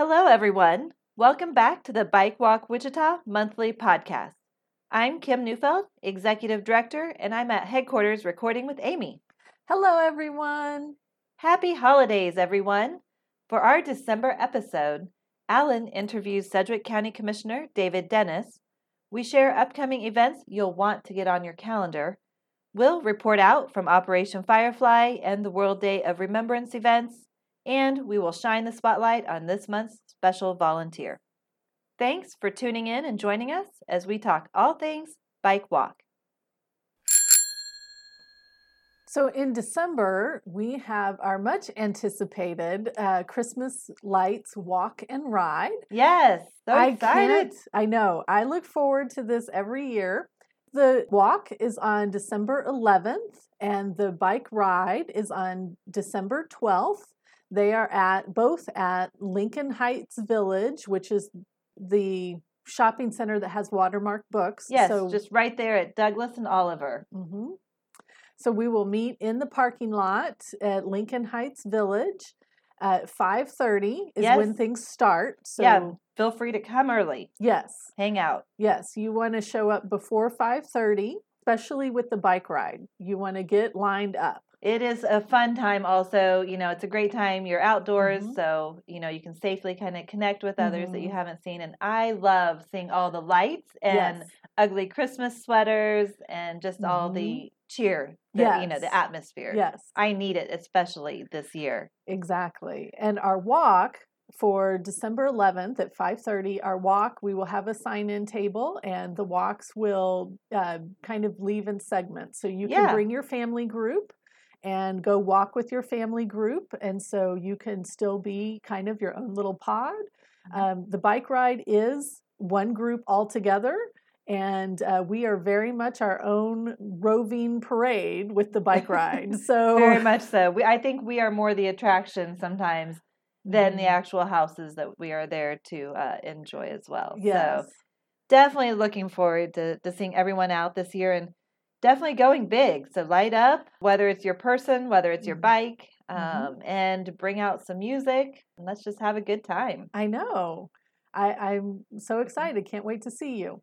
Hello, everyone. Welcome back to the Bike Walk Wichita monthly podcast. I'm Kim Neufeld, Executive Director, and I'm at headquarters recording with Amy. Hello, everyone. Happy holidays, everyone. For our December episode, Alan interviews Sedgwick County Commissioner David Dennis. We share upcoming events you'll want to get on your calendar. We'll report out from Operation Firefly and the World Day of Remembrance events, and we will shine the spotlight on this month's special volunteer. Thanks for tuning in and joining us as we talk all things bike walk. So, in December, we have our much anticipated uh, Christmas lights walk and ride. Yes, so I excited. I know. I look forward to this every year. The walk is on December 11th, and the bike ride is on December 12th. They are at both at Lincoln Heights Village, which is the shopping center that has Watermark Books. Yes, so, just right there at Douglas and Oliver. Mm-hmm. So we will meet in the parking lot at Lincoln Heights Village at 5:30 is when things start. So yeah, feel free to come early, yes. hang out. Yes, you want to show up before 5:30, especially with the bike ride. You want to get lined up. It is a fun time also. You know, it's a great time. You're outdoors, Mhm. so, you know, you can safely kind of connect with others that you Mhm. haven't seen. And I love seeing all the lights and yes. ugly Christmas sweaters and just all Mhm. the cheer, the, you know, the atmosphere. Yes. I need it, especially this year. Exactly. And our walk for December 11th at 5:30, our walk, we will have a sign-in table and the walks will uh, kind of leave in segments. So you can Yeah. bring your family group and go walk with your family group and so you can still be kind of your own little pod. Mhm. Um, the bike ride is one group all together. and uh, we are very much our own roving parade with the bike ride. So Very much so. We, I think we are more the attraction sometimes than the Mhm. actual houses that we are there to uh, enjoy as well. Yes. So definitely looking forward to, to seeing everyone out this year and definitely going big. So light up, whether it's your person, whether it's your Mhm. bike, um, Mhm. and bring out some music and let's just have a good time. I know. I, I'm so excited. Can't wait to see you.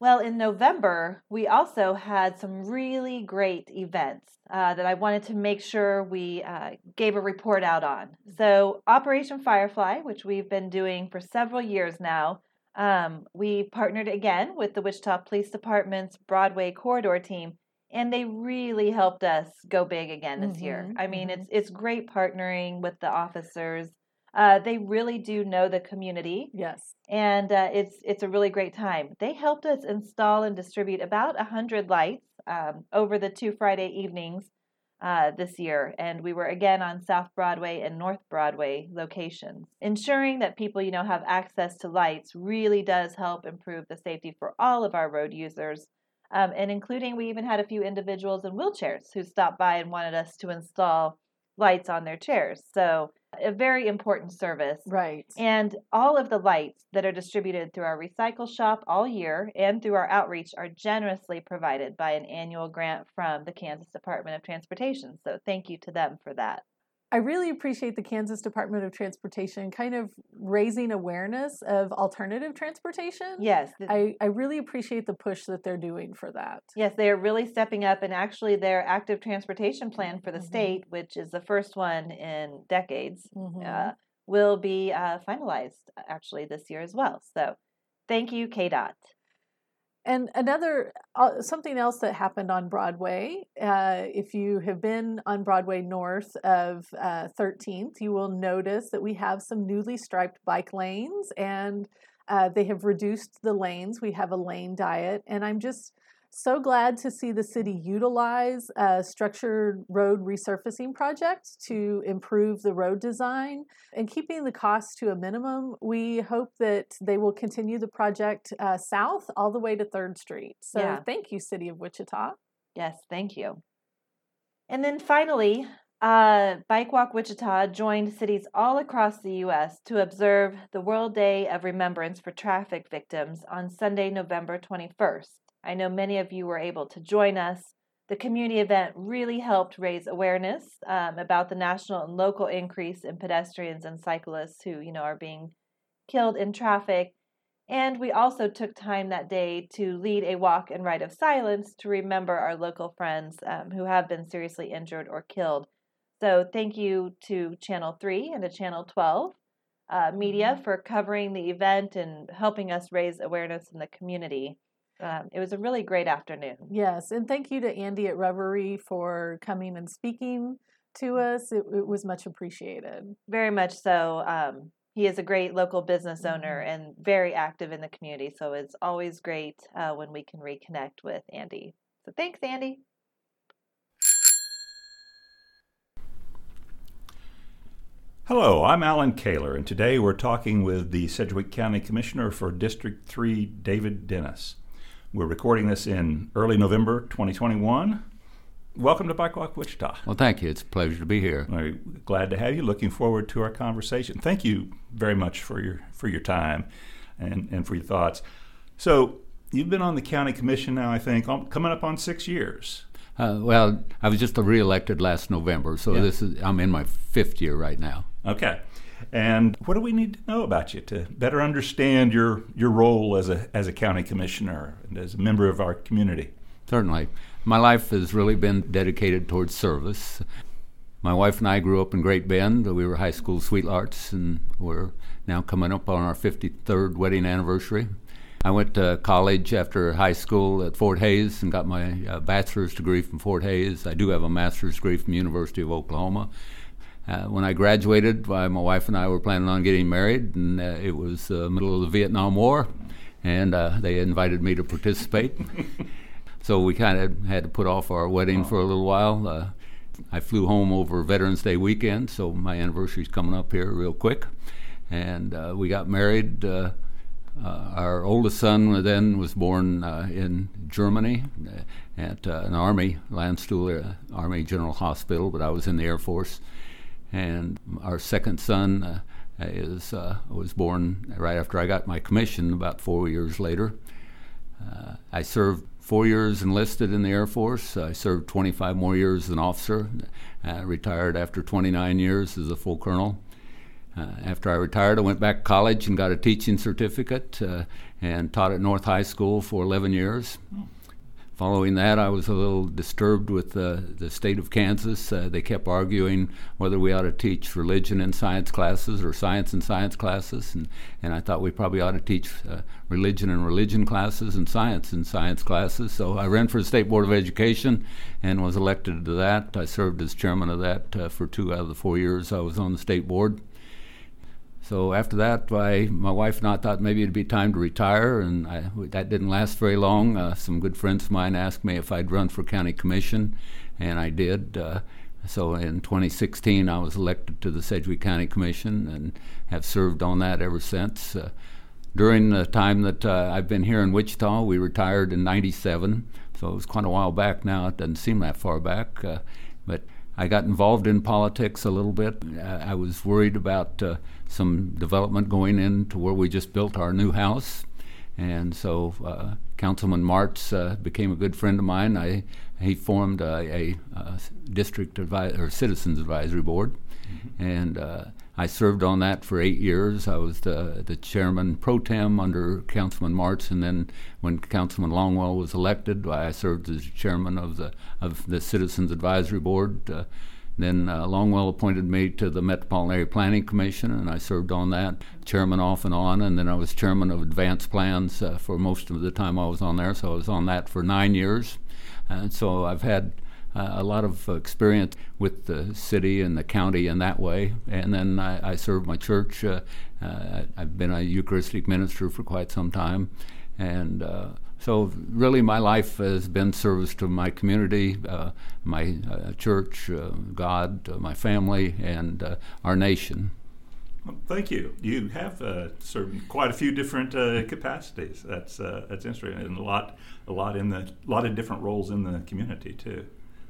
Well, in November, we also had some really great events uh, that I wanted to make sure we uh, gave a report out on. So, Operation Firefly, which we've been doing for several years now, um, we partnered again with the Wichita Police Department's Broadway Corridor team, and they really helped us go big again this year. Mhm, I mean, mhm. it's it's great partnering with the officers. Uh, they really do know the community Yes. and uh, it's it's a really great time. They helped us install and distribute about a hundred lights um, over the two Friday evenings uh, this year, and we were again on South Broadway and North Broadway locations. Ensuring that people, you know, have access to lights really does help improve the safety for all of our road users. Um, and including, we even had a few individuals in wheelchairs who stopped by and wanted us to install lights on their chairs. So, a very important service. Right. And all of the lights that are distributed through our recycle shop all year and through our outreach are generously provided by an annual grant from the Kansas Department of Transportation. So thank you to them for that. I really appreciate the Kansas Department of Transportation kind of raising awareness of alternative transportation. Yes, I, I really appreciate the push that they're doing for that. yes, they are really stepping up, and actually, their active transportation plan for the Mhm. state, which is the first one in decades, Mhm. uh, will be uh, finalized uh, actually this year as well. So thank you, KDOT. And another uh, something else that happened on Broadway. Uh, if you have been on Broadway north of uh, 13th, you will notice that we have some newly striped bike lanes, and uh, they have reduced the lanes. We have a lane diet, and I'm just so glad to see the city utilize a structured road resurfacing project to improve the road design and keeping the cost to a minimum. We hope that they will continue the project uh, south all the way to 3rd Street. So Yeah. thank you, City of Wichita. Yes, thank you. And then finally, uh, Bike Walk Wichita joined cities all across the U.S. to observe the World Day of Remembrance for Traffic Victims on Sunday, November 21st. I know many of you were able to join us. The community event really helped raise awareness um, about the national and local increase in pedestrians and cyclists who, you know, are being killed in traffic. And we also took time that day to lead a walk and ride of silence to remember our local friends um, who have been seriously injured or killed. So, thank you to Channel 3 and to Channel 12 uh, Media mm-hmm. for covering the event and helping us raise awareness in the community. Um, it was a really great afternoon. Yes, and thank you to Andy at Reverie for coming and speaking to mm. us. It, it was much appreciated. Very much so. Um, he is a great local business owner mm-hmm. and very active in the community. So it's always great uh, when we can reconnect with Andy. So thanks, Andy. Hello, I'm Alan Kaler, and today we're talking with the Sedgwick County Commissioner for District 3, David Dennis. We're recording this in early November 2021. Welcome to Bike Walk Wichita. Well, thank you. It's a pleasure to be here. We're glad to have you. Looking forward to our conversation. Thank you very much for your for your time and, and for your thoughts. So, you've been on the county commission now, I think, coming up on six years. Uh, well, I was just reelected last November, so yeah. this is I'm in my fifth year right now. Okay. And what do we need to know about you to better understand your your role as a as a county commissioner and as a member of our community? Certainly. My life has really been dedicated towards service. My wife and I grew up in Great Bend. We were high school sweethearts, and we're now coming up on our 53rd wedding anniversary. I went to college after high school at Fort Hays and got my uh, bachelor's degree from Fort Hays. I do have a master's degree from University of Oklahoma. Uh, when I graduated, my wife and I were planning on getting married, and uh, it was the middle of the Vietnam War, and uh, they invited me to participate. so we kind of had to put off our wedding for a little while. Uh, I flew home over Veterans Day weekend, so my anniversary's coming up here real quick, and uh, we got married. Uh, our oldest son then was born in Germany at an Army Landstuhl Army General Hospital, but I was in the Air Force and our second son uh, is uh, was born right after I got my commission, about four years later. Uh, I served four years enlisted in the Air Force. I served 25 more years as an officer. Retired after 29 years as a full colonel. Uh, after I retired, I went back to college and got a teaching certificate uh, and taught at North High School for 11 years. Oh. Following that, I was a little disturbed with uh, the state of Kansas. Uh, they kept arguing whether we ought to teach religion in science classes or science in science classes, and, and I thought we probably ought to teach uh, religion in religion classes and science in science classes. So I ran for the State Board of Education and was elected to that. I served as chairman of that uh, for two out of the four years I was on the state board. So after that, I, my wife and I thought maybe it'd be time to retire, and I, that didn't last very long. Uh, some good friends of mine asked me if I'd run for county commission, and I did. Uh, so in 2016, I was elected to the Sedgwick County Commission and have served on that ever since. Uh, during the time that uh, I've been here in Wichita, we retired in 97, so it was quite a while back now. It doesn't seem that far back. Uh, but I got involved in politics a little bit. I was worried about uh, some development going into where we just built our new house. And so uh, Councilman Martz uh, became a good friend of mine. I, he formed a, a, a district advi- or citizens advisory board, mm-hmm. and uh, I served on that for eight years. I was the, the chairman pro tem under Councilman Martz, and then when Councilman Longwell was elected, I served as chairman of the of the citizens advisory board. Then uh, Longwell appointed me to the Metropolitan Area Planning Commission, and I served on that, chairman off and on. And then I was chairman of Advanced Plans uh, for most of the time I was on there. So I was on that for nine years. And so I've had uh, a lot of experience with the city and the county in that way. And then I, I served my church. Uh, uh, I've been a Eucharistic minister for quite some time. And uh, so, really, my life has been service to my community, uh, my uh, church, uh, God, uh, my family, and uh, our nation. Well, thank you. You have uh, served quite a few different capacities. That's that's interesting, and a lot, a lot in the, a lot of different roles in the community too.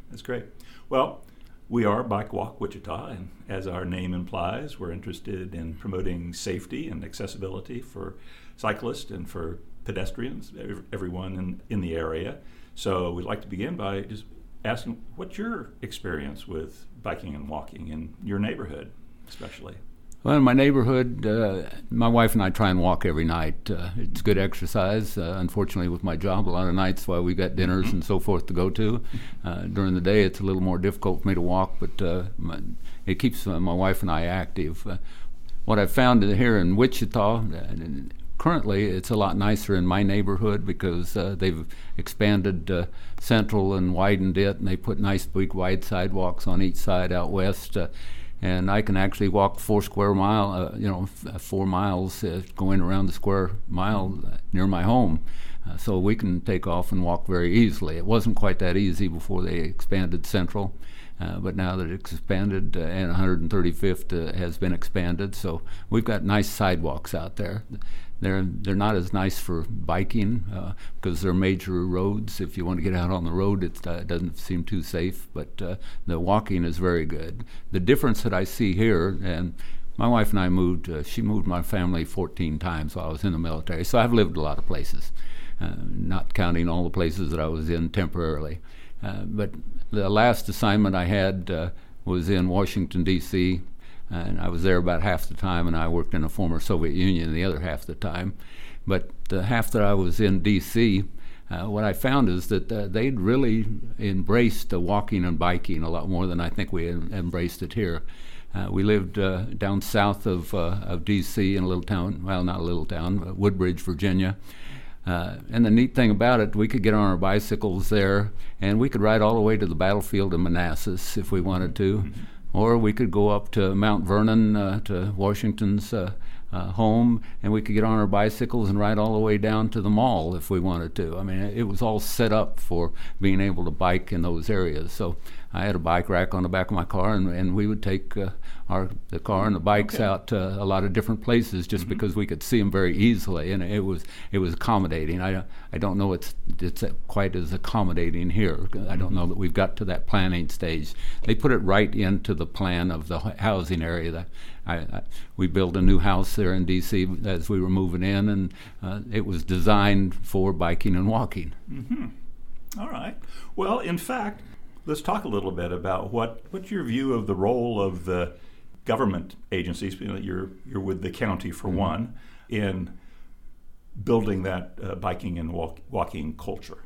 That's great. Well, we are Bike Walk Wichita, and as our name implies, we're interested in promoting safety and accessibility for cyclists and for pedestrians, everyone in, in the area. So we'd like to begin by just asking what's your experience with biking and walking in your neighborhood, especially. Well, in my neighborhood, uh, my wife and I try and walk every night. Uh, it's good exercise. Uh, unfortunately, with my job, a lot of nights while we've got dinners and so forth to go to. Uh, during the day, it's a little more difficult for me to walk, but uh, my, it keeps uh, my wife and I active. what I've found here in Wichita, currently it's a lot nicer in my neighborhood because they've expanded Central and widened it, and they put nice big wide sidewalks on each side out west and I can actually walk four square mile, uh, you know, f- uh, four miles uh, going around the square mile uh, near my home. Uh, so we can take off and walk very easily. It wasn't quite that easy before they expanded Central, uh, but now that it's expanded and 135th has been expanded, so we've got nice sidewalks out there. They're they're not as nice for biking uh, because they're major roads. If you want to get out on the road, it uh, doesn't seem too safe. But uh, the walking is very good. The difference that I see here, and my wife and I moved. Uh, she moved my family 14 times while I was in the military, so I've lived a lot of places, uh, not counting all the places that I was in temporarily. Uh, but the last assignment I had was in Washington D.C and I was there about half the time, and I worked in the former Soviet Union the other half the time. But the half that I was in D.C., uh, what I found is that uh, they'd really embraced the walking and biking a lot more than I think we embraced it here. Uh, we lived uh, down south of, uh, of D.C. in a little town, well, not a little town, Woodbridge, Virginia. Uh, and the neat thing about it, we could get on our bicycles there, and we could ride all the way to the battlefield in Manassas if we wanted to. Mm-hmm or we could go up to Mount Vernon uh, to Washington's uh, uh, home, and we could get on our bicycles and ride all the way down to the mall if we wanted to. I mean, it was all set up for being able to bike in those areas. So I had a bike rack on the back of my car, and, and we would take uh, our the car and the bikes okay. out to a lot of different places just mm-hmm. because we could see them very easily, and it was it was accommodating. I I don't know it's it's quite as accommodating here. I don't know that we've got to that planning stage. They put it right into the plan of the housing area. That I, I, we built a new house there in D.C. as we were moving in, and uh, it was designed for biking and walking. Mm-hmm. All right. Well, in fact, let's talk a little bit about what what's your view of the role of the government agencies. You know, you're you're with the county for mm-hmm. one in building that uh, biking and walk, walking culture.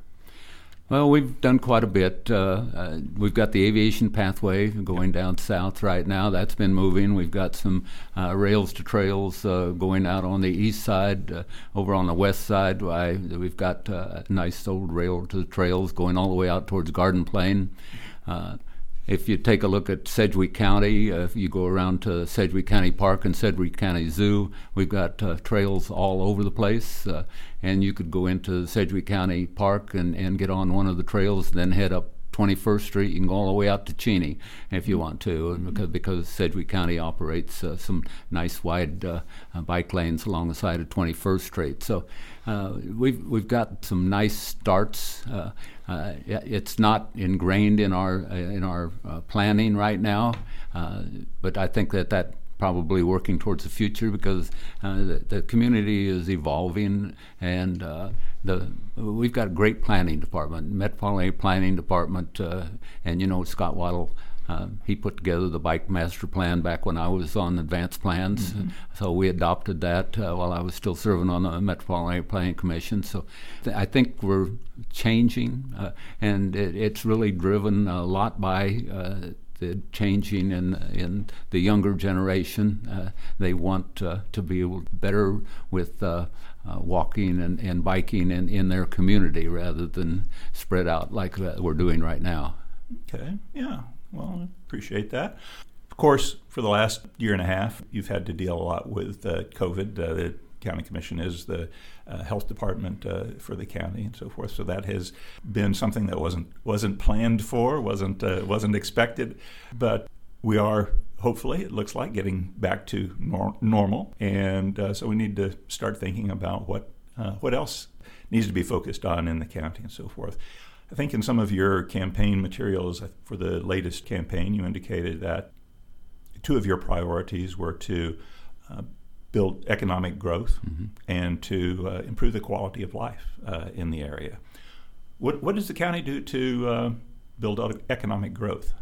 Well, we've done quite a bit. Uh, uh, we've got the aviation pathway going down south right now. That's been moving. We've got some uh, rails to trails uh, going out on the east side. Uh, over on the west side, I, we've got uh, a nice old rail to trails going all the way out towards Garden Plain. If you take a look at Sedgwick County, uh, if you go around to Sedgwick County Park and Sedgwick County Zoo, we've got uh, trails all over the place. And you could go into Sedgwick County Park and, and get on one of the trails, then head up 21st Street. You can go all the way out to Cheney if you want to, and because, because Sedgwick County operates uh, some nice wide uh, uh, bike lanes along the side of 21st Street. So uh, we've we've got some nice starts. Uh, uh, it's not ingrained in our in our planning right now, but I think that that probably working towards the future because uh, the, the, community is evolving and uh, the we've got a great planning department, Metropolitan Planning Department, uh, and you know Scott Wadle. Uh, he put together the bike master plan back when I was on advanced plans, mm-hmm. so we adopted that uh, while I was still serving on the Metropolitan Planning Commission. So th- I think we're changing, uh, and it, it's really driven a lot by the changing in in the younger generation. Uh, they want uh, to be better with uh, uh, walking and, and biking in, in their community rather than spread out like we're doing right now. Okay, yeah. Well, I appreciate that. Of course, for the last year and a half, you've had to deal a lot with uh, COVID. Uh, county commission is the uh, health department uh, for the county and so forth. So that has been something that wasn't wasn't planned for, wasn't uh, wasn't expected, but we are hopefully it looks like getting back to nor- normal, and uh, so we need to start thinking about what uh, what else needs to be focused on in the county and so forth. I think in some of your campaign materials for the latest campaign, you indicated that two of your priorities were to uh, build economic growth mm-hmm. and to uh, improve the quality of life uh, in the area. What, what does the county do to uh, build economic growth?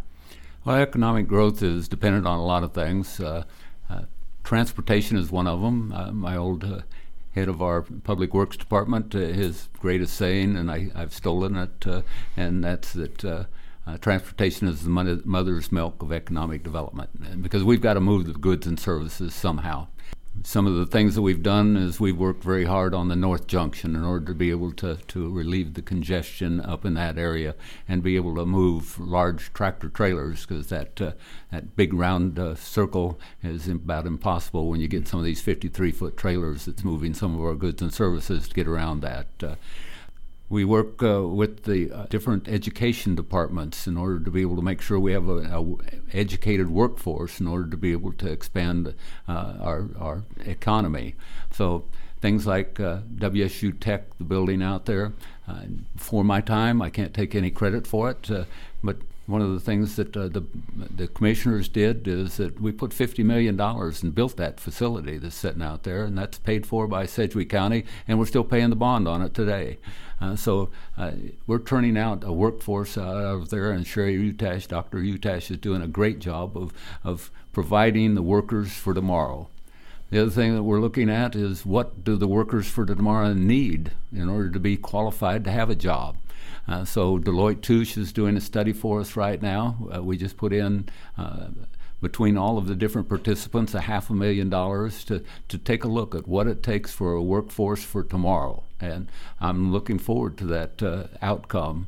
Well, economic growth is dependent on a lot of things. Uh, uh, transportation is one of them. Uh, my old uh, head of our public works department, uh, his greatest saying, and I, have stolen it, uh, and that's that. transportation is the mother's milk of economic development because we've got to move the goods and services somehow some of the things that we've done is we've worked very hard on the North Junction in order to be able to, to relieve the congestion up in that area and be able to move large tractor trailers because that uh, that big round uh, circle is about impossible when you get some of these 53 foot trailers that's moving some of our goods and services to get around that. Uh, we work uh, with the uh, different education departments in order to be able to make sure we have an educated workforce in order to be able to expand uh, our, our economy. So things like uh, WSU Tech, the building out there. Uh, before my time, I can't take any credit for it, uh, but one of the things that uh, the the commissioners did is that we put fifty million dollars and built that facility that's sitting out there, and that's paid for by Sedgwick County, and we're still paying the bond on it today. Uh, so uh, we're turning out a workforce out of there, and Sheree Utash, Dr. Utash, is doing a great job of of providing the workers for tomorrow. The other thing that we're looking at is what do the workers for tomorrow need in order to be qualified to have a job. Uh, so Deloitte Touche is doing a study for us right now. Uh, we just put in uh, between all of the different participants a half a million dollars to, to take a look at what it takes for a workforce for tomorrow. And I'm looking forward to that uh, outcome.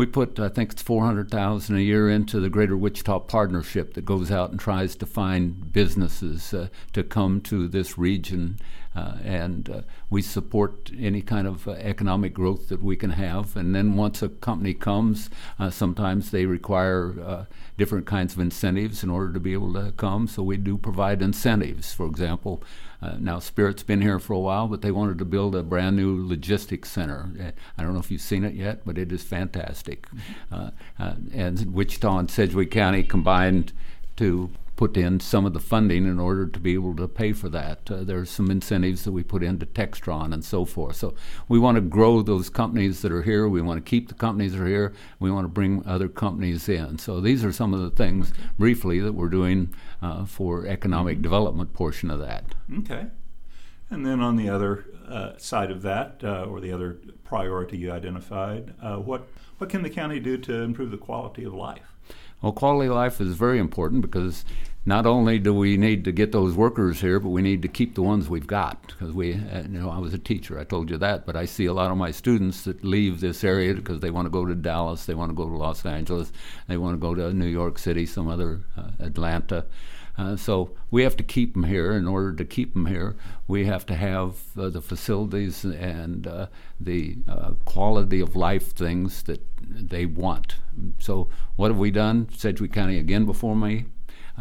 We put, I think it's 400,000 a year into the Greater Wichita Partnership that goes out and tries to find businesses uh, to come to this region uh, and uh, we support any kind of uh, economic growth that we can have. And then once a company comes, uh, sometimes they require uh, different kinds of incentives in order to be able to come. So we do provide incentives. For example, uh, now Spirit's been here for a while, but they wanted to build a brand new logistics center. Uh, I don't know if you've seen it yet, but it is fantastic. Uh, uh, and Wichita and Sedgwick County combined to put in some of the funding in order to be able to pay for that. Uh, there's some incentives that we put into Textron and so forth. So we want to grow those companies that are here. We want to keep the companies that are here. We want to bring other companies in. So these are some of the things briefly that we're doing uh, for economic mm-hmm. development portion of that. Okay. And then on the other uh, side of that, uh, or the other priority you identified, uh, what what can the county do to improve the quality of life? Well, quality of life is very important because not only do we need to get those workers here, but we need to keep the ones we've got. Because we, uh, you know, I was a teacher, I told you that, but I see a lot of my students that leave this area because they want to go to Dallas, they want to go to Los Angeles, they want to go to New York City, some other uh, Atlanta. Uh, so we have to keep them here. In order to keep them here, we have to have uh, the facilities and uh, the uh, quality of life things that they want. So what have we done? Sedgwick County again before me.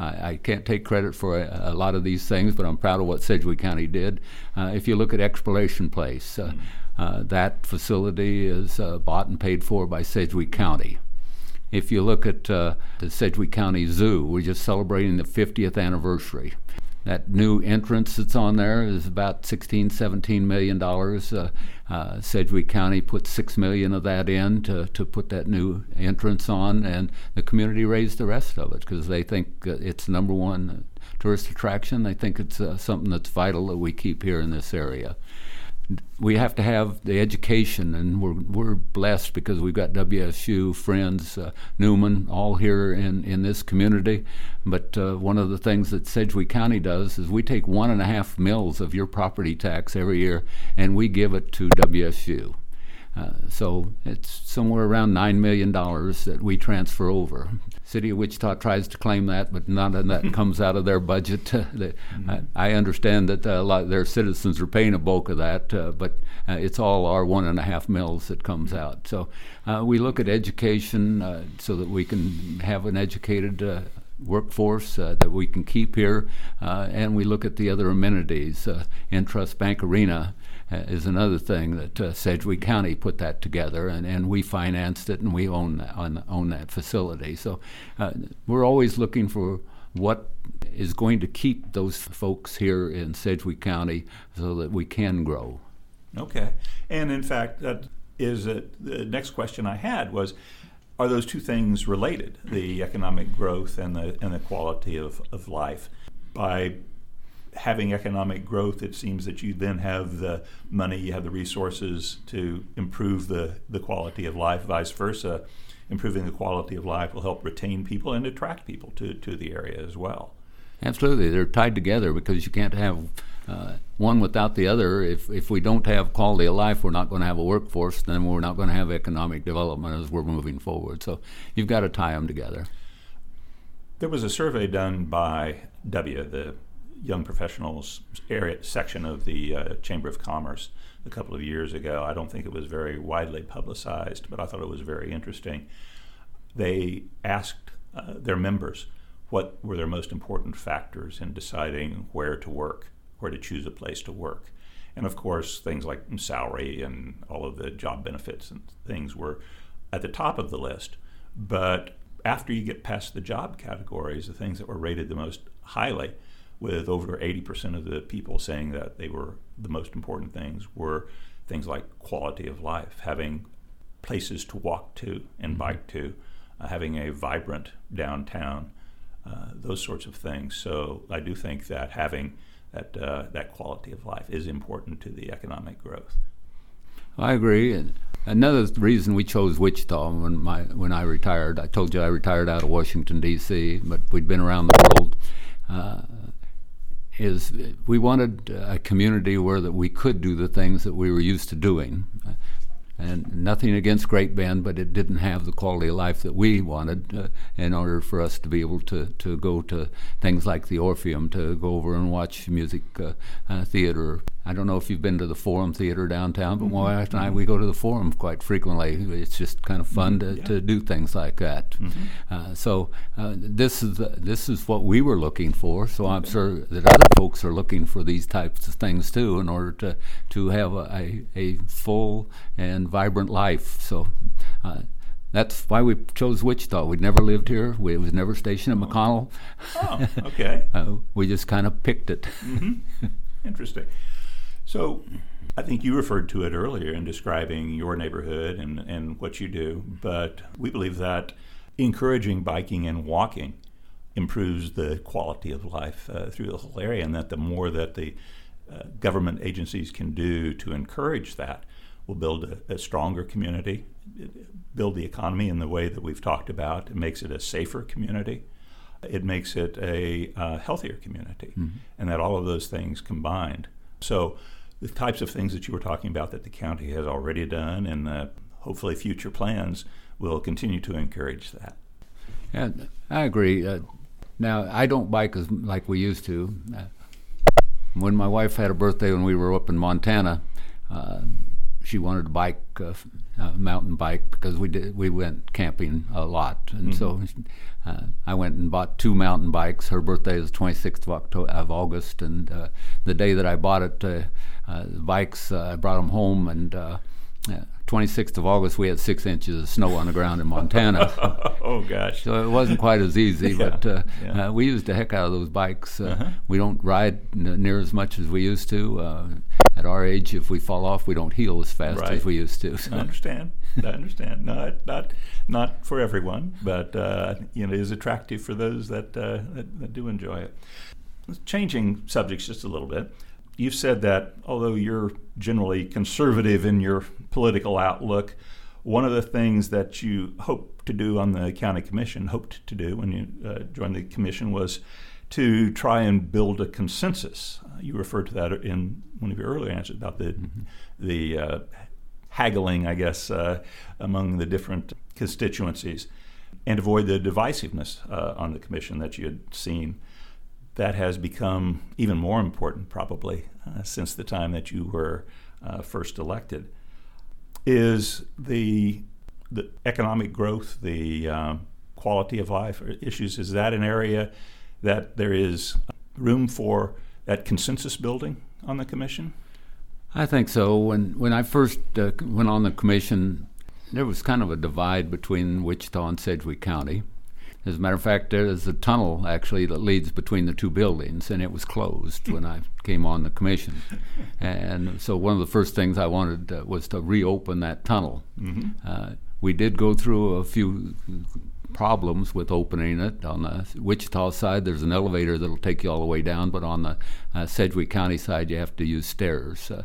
I can't take credit for a, a, lot of these things, but I'm proud of what Sedgwick County did. Uh, if you look at Exploration Place, uh, that facility is bought and paid for by Sedgwick County. If you look at uh, the Sedgwick County Zoo, we're just celebrating the 50th anniversary. That new entrance that's on there is about 16, 17 million dollars. Uh, uh, Sedgwick County put six million of that in to, to put that new entrance on, and the community raised the rest of it because they think it's number one tourist attraction. They think it's uh, something that's vital that we keep here in this area we have to have the education, and we're we're blessed because we've got WSU friends, uh, Newman, all here in in this community. But uh, one of the things that Sedgwick County does is we take one and a half mills of your property tax every year, and we give it to WSU. Uh, so it's somewhere around nine million dollars that we transfer over. City of Wichita tries to claim that, but none of that comes out of their budget. mm-hmm. I, I, understand that uh, a lot of their citizens are paying a bulk of that, uh, but uh, it's all our one and a half mills that comes mm-hmm. out. So uh, we look at education so that we can have an educated workforce uh, that we can keep here, uh, and we look at the other amenities. Uh, Intrust Bank Arena uh, is another thing that uh, Sedgwick County put that together, and, and we financed it, and we own that, own, own that facility. So uh, we're always looking for what is going to keep those folks here in Sedgwick County so that we can grow. Okay, and in fact, that is a, the next question I had was are those two things related, the economic growth and the, and the quality of, of life? By having economic growth, it seems that you then have the money, you have the resources to improve the, the quality of life, vice versa. Improving the quality of life will help retain people and attract people to, to the area as well. Absolutely, they're tied together because you can't have uh, one without the other. If if we don't have quality of life, we're not going to have a workforce. Then we're not going to have economic development as we're moving forward. So you've got to tie them together. There was a survey done by W, the Young Professionals area section of the uh, Chamber of Commerce, a couple of years ago. I don't think it was very widely publicized, but I thought it was very interesting. They asked uh, their members what were their most important factors in deciding where to work, where to choose a place to work. And of course, things like salary and all of the job benefits and things were at the top of the list. But after you get past the job categories, the things that were rated the most highly, with over 80% of the people saying that they were the most important things, were things like quality of life, having places to walk to and mm-hmm. bike to, uh, having a vibrant downtown, uh, those sorts of things. So I do think that having that uh, that quality of life is important to the economic growth. I agree. And another reason we chose Wichita when my when I retired, I told you I retired out of Washington D.C., but we'd been around the world. Uh, is we wanted a community where that we could do the things that we were used to doing. And nothing against Great Bend, but it didn't have the quality of life that we wanted uh, in order for us to be able to, to go to things like the Orpheum, to go over and watch music uh, uh, theater I don't know if you've been to the Forum Theater downtown, but mm-hmm. my wife and I, we go to the Forum quite frequently. It's just kind of fun mm-hmm. to, yeah. to do things like that. Mm-hmm. Uh, so uh, this is this is what we were looking for. So I'm sure that other folks are looking for these types of things too, in order to to have a, a, a full and vibrant life. So. Uh, that's why we chose Wichita. We'd never lived here. We was never stationed at McConnell. Oh, okay. uh, we just kind of picked it. Mm-hmm. Interesting. So I think you referred to it earlier in describing your neighborhood and, and what you do, but we believe that encouraging biking and walking improves the quality of life uh, through the whole area, and that the more that the uh, government agencies can do to encourage that will build a, a, stronger community, build the economy in the way that we've talked about. It makes it a safer community. It makes it a uh, healthier community, mm-hmm. and that all of those things combined. So the types of things that you were talking about that the county has already done and uh, hopefully future plans will continue to encourage that. Yeah, I agree. Uh, now, I don't bike as like we used to. Uh, when my wife had a birthday when we were up in Montana, uh, she wanted to bike, uh, uh, mountain bike, because we did we went camping a lot, and mm-hmm. so uh, I went and bought two mountain bikes. Her birthday is 26th of, October, of August, and uh, the day that I bought it, uh, uh, the bikes I brought them home, and 26th of August, we had six inches of snow on the ground in Montana. oh gosh! So it wasn't quite as easy, yeah, but uh, yeah. uh, we used the heck out of those bikes. Uh, uh-huh. We don't ride n- near as much as we used to. At our age, if we fall off, we don't heal as fast right. as we used to. So. I understand. I understand. Not not not for everyone, but uh, you know, it is attractive for those that, uh, that, that do enjoy it. Changing subjects just a little bit you've said that although you're generally conservative in your political outlook, one of the things that you hope to do on the county commission, hoped to do when you uh, joined the commission, was to try and build a consensus. You referred to that in one of your earlier answers about the mm-hmm. the uh, haggling, I guess, uh, among the different constituencies, and avoid the divisiveness uh, on the commission that you had seen that has become even more important probably uh, since the time that you were uh, first elected is the the economic growth, the um, quality of life issues. Is that an area that there is room for that consensus building on the commission? I think so. When when I first uh, went on the commission, there was kind of a divide between Wichita and Sedgwick County. As a matter of fact, there's a tunnel actually that leads between the two buildings, and it was closed when I came on the commission. And so one of the first things I wanted uh, was to reopen that tunnel. Mm-hmm. Uh, we did go through a few problems with opening it. On the Wichita side, there's an elevator that'll take you all the way down, but on the uh, Sedgwick County side, you have to use stairs. Uh,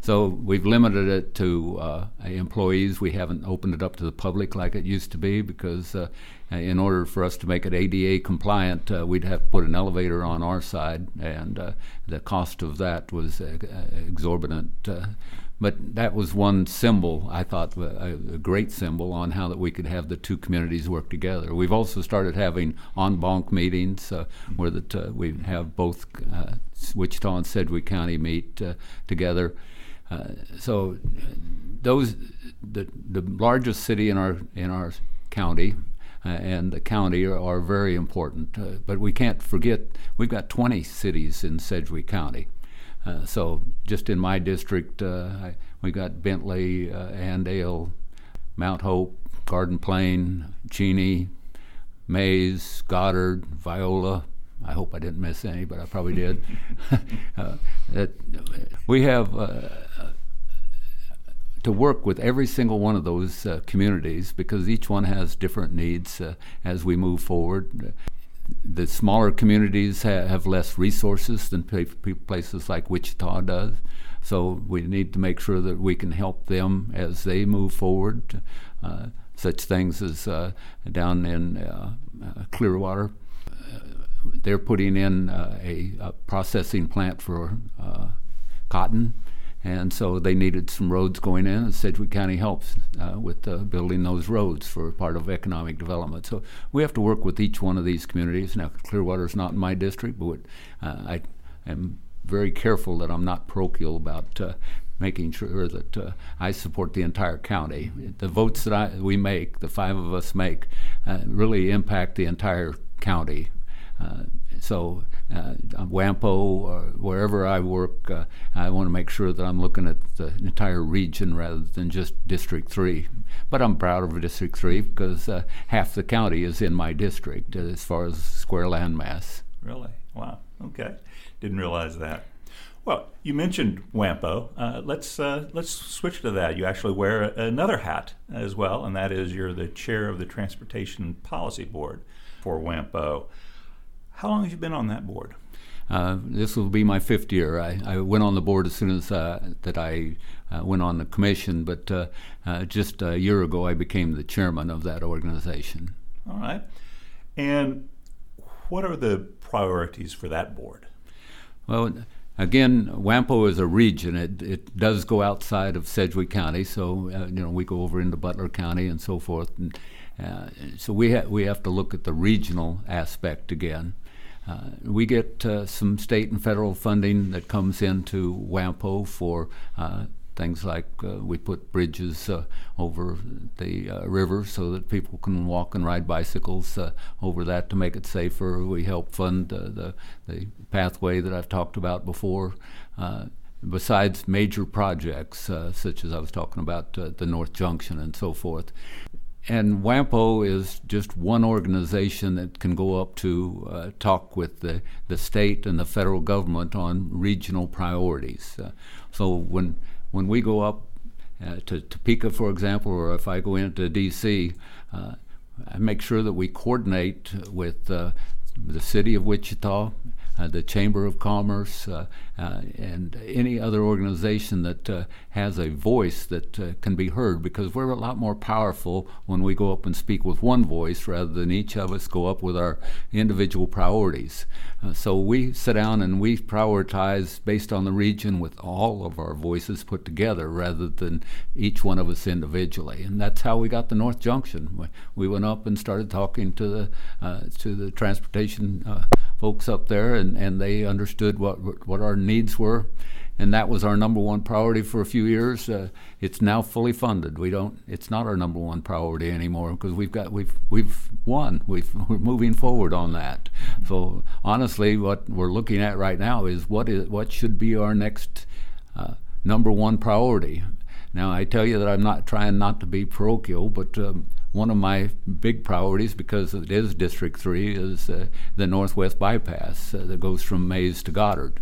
so we've limited it to uh, employees. We haven't opened it up to the public like it used to be because, uh, in order for us to make it ADA compliant, uh, we'd have to put an elevator on our side, and uh, the cost of that was exorbitant. But that was one symbol, I thought, a, a, great symbol on how that we could have the two communities work together. We've also started having en banc meetings uh, where that uh, we have both uh, Wichita and Sedgwick County meet uh, together. Uh, so those the the largest city in our in our county uh, and the county are, are very important. But we can't forget we've got 20 cities in Sedgwick County. Uh, so just in my district, uh, I, we got Bentley, uh, Andale, Mount Hope, Garden Plain, Cheney, Maize, Goddard, Viola. I hope I didn't miss any, but I probably did. uh, that we have uh, to work with every single one of those uh, communities because each one has different needs as we move forward the smaller communities ha- have less resources than places like Wichita does. So we need to make sure that we can help them as they move forward. Uh, such things as uh, down in uh, uh Clearwater, uh, they're putting in uh, a, a, processing plant for cotton and so they needed some roads going in, and Sedgwick County helps uh, with uh, building those roads for part of economic development. So we have to work with each one of these communities. Now, Clearwater is not in my district, but uh, I am very careful that I'm not parochial about uh, making sure that uh, I support the entire county. The votes that I, we make, the five of us make, uh, really impact the entire county. Uh, so uh, Wampo or wherever I work, uh, I want to make sure that I'm looking at the entire region rather than just District 3. But I'm proud of District 3 because uh, half the county is in my district as far as square land mass. Really? Wow. Okay. Didn't realize that. Well, you mentioned WAMPO. Uh, let's uh, let's switch to that. You actually wear another hat as well, and that is you're the chair of the Transportation Policy Board for WAMPO. How long have you been on that board? Uh, this will be my fifth year. I, I went on the board as soon as uh, that I uh, went on the commission, but uh, uh, just a year ago I became the chairman of that organization. All right. And what are the priorities for that board? Well, again, Wampo is a region. It, it does go outside of Sedgwick County, so uh, you know we go over into Butler County and so forth. And, so we ha- we have to look at the regional aspect again. Uh, we get uh, some state and federal funding that comes into WAMPO for uh, things like uh, we put bridges uh, over the uh, river so that people can walk and ride bicycles over that to make it safer. We help fund the, the pathway that I've talked about before besides major projects such as I was talking about the North Junction and so forth. And WAMPO is just one organization that can go up to uh, talk with the, the state and the federal government on regional priorities. Uh, so when, when we go up uh, to Topeka, for example, or if I go into D.C., uh, I make sure that we coordinate with uh, the city of Wichita the Chamber of Commerce, uh, uh, and any other organization that has a voice that can be heard because we're a lot more powerful when we go up and speak with one voice rather than each of us go up with our individual priorities. so we sit down and we prioritize based on the region with all of our voices put together rather than each one of us individually. And that's how we got the North Junction. We went up and started talking to the uh, to the transportation uh, folks up there, and, and they understood what what our needs were, and that was our number one priority for a few years. Uh, it's now fully funded. We don't. It's not our number one priority anymore because we've got we've we've won. We've, we're moving forward on that. So honestly, what we're looking at right now is what is what should be our next uh, number one priority. Now I tell you that I'm not trying not to be parochial, but um, one of my big priorities, because it is District 3, is uh, the Northwest Bypass uh, that goes from Maize to Goddard.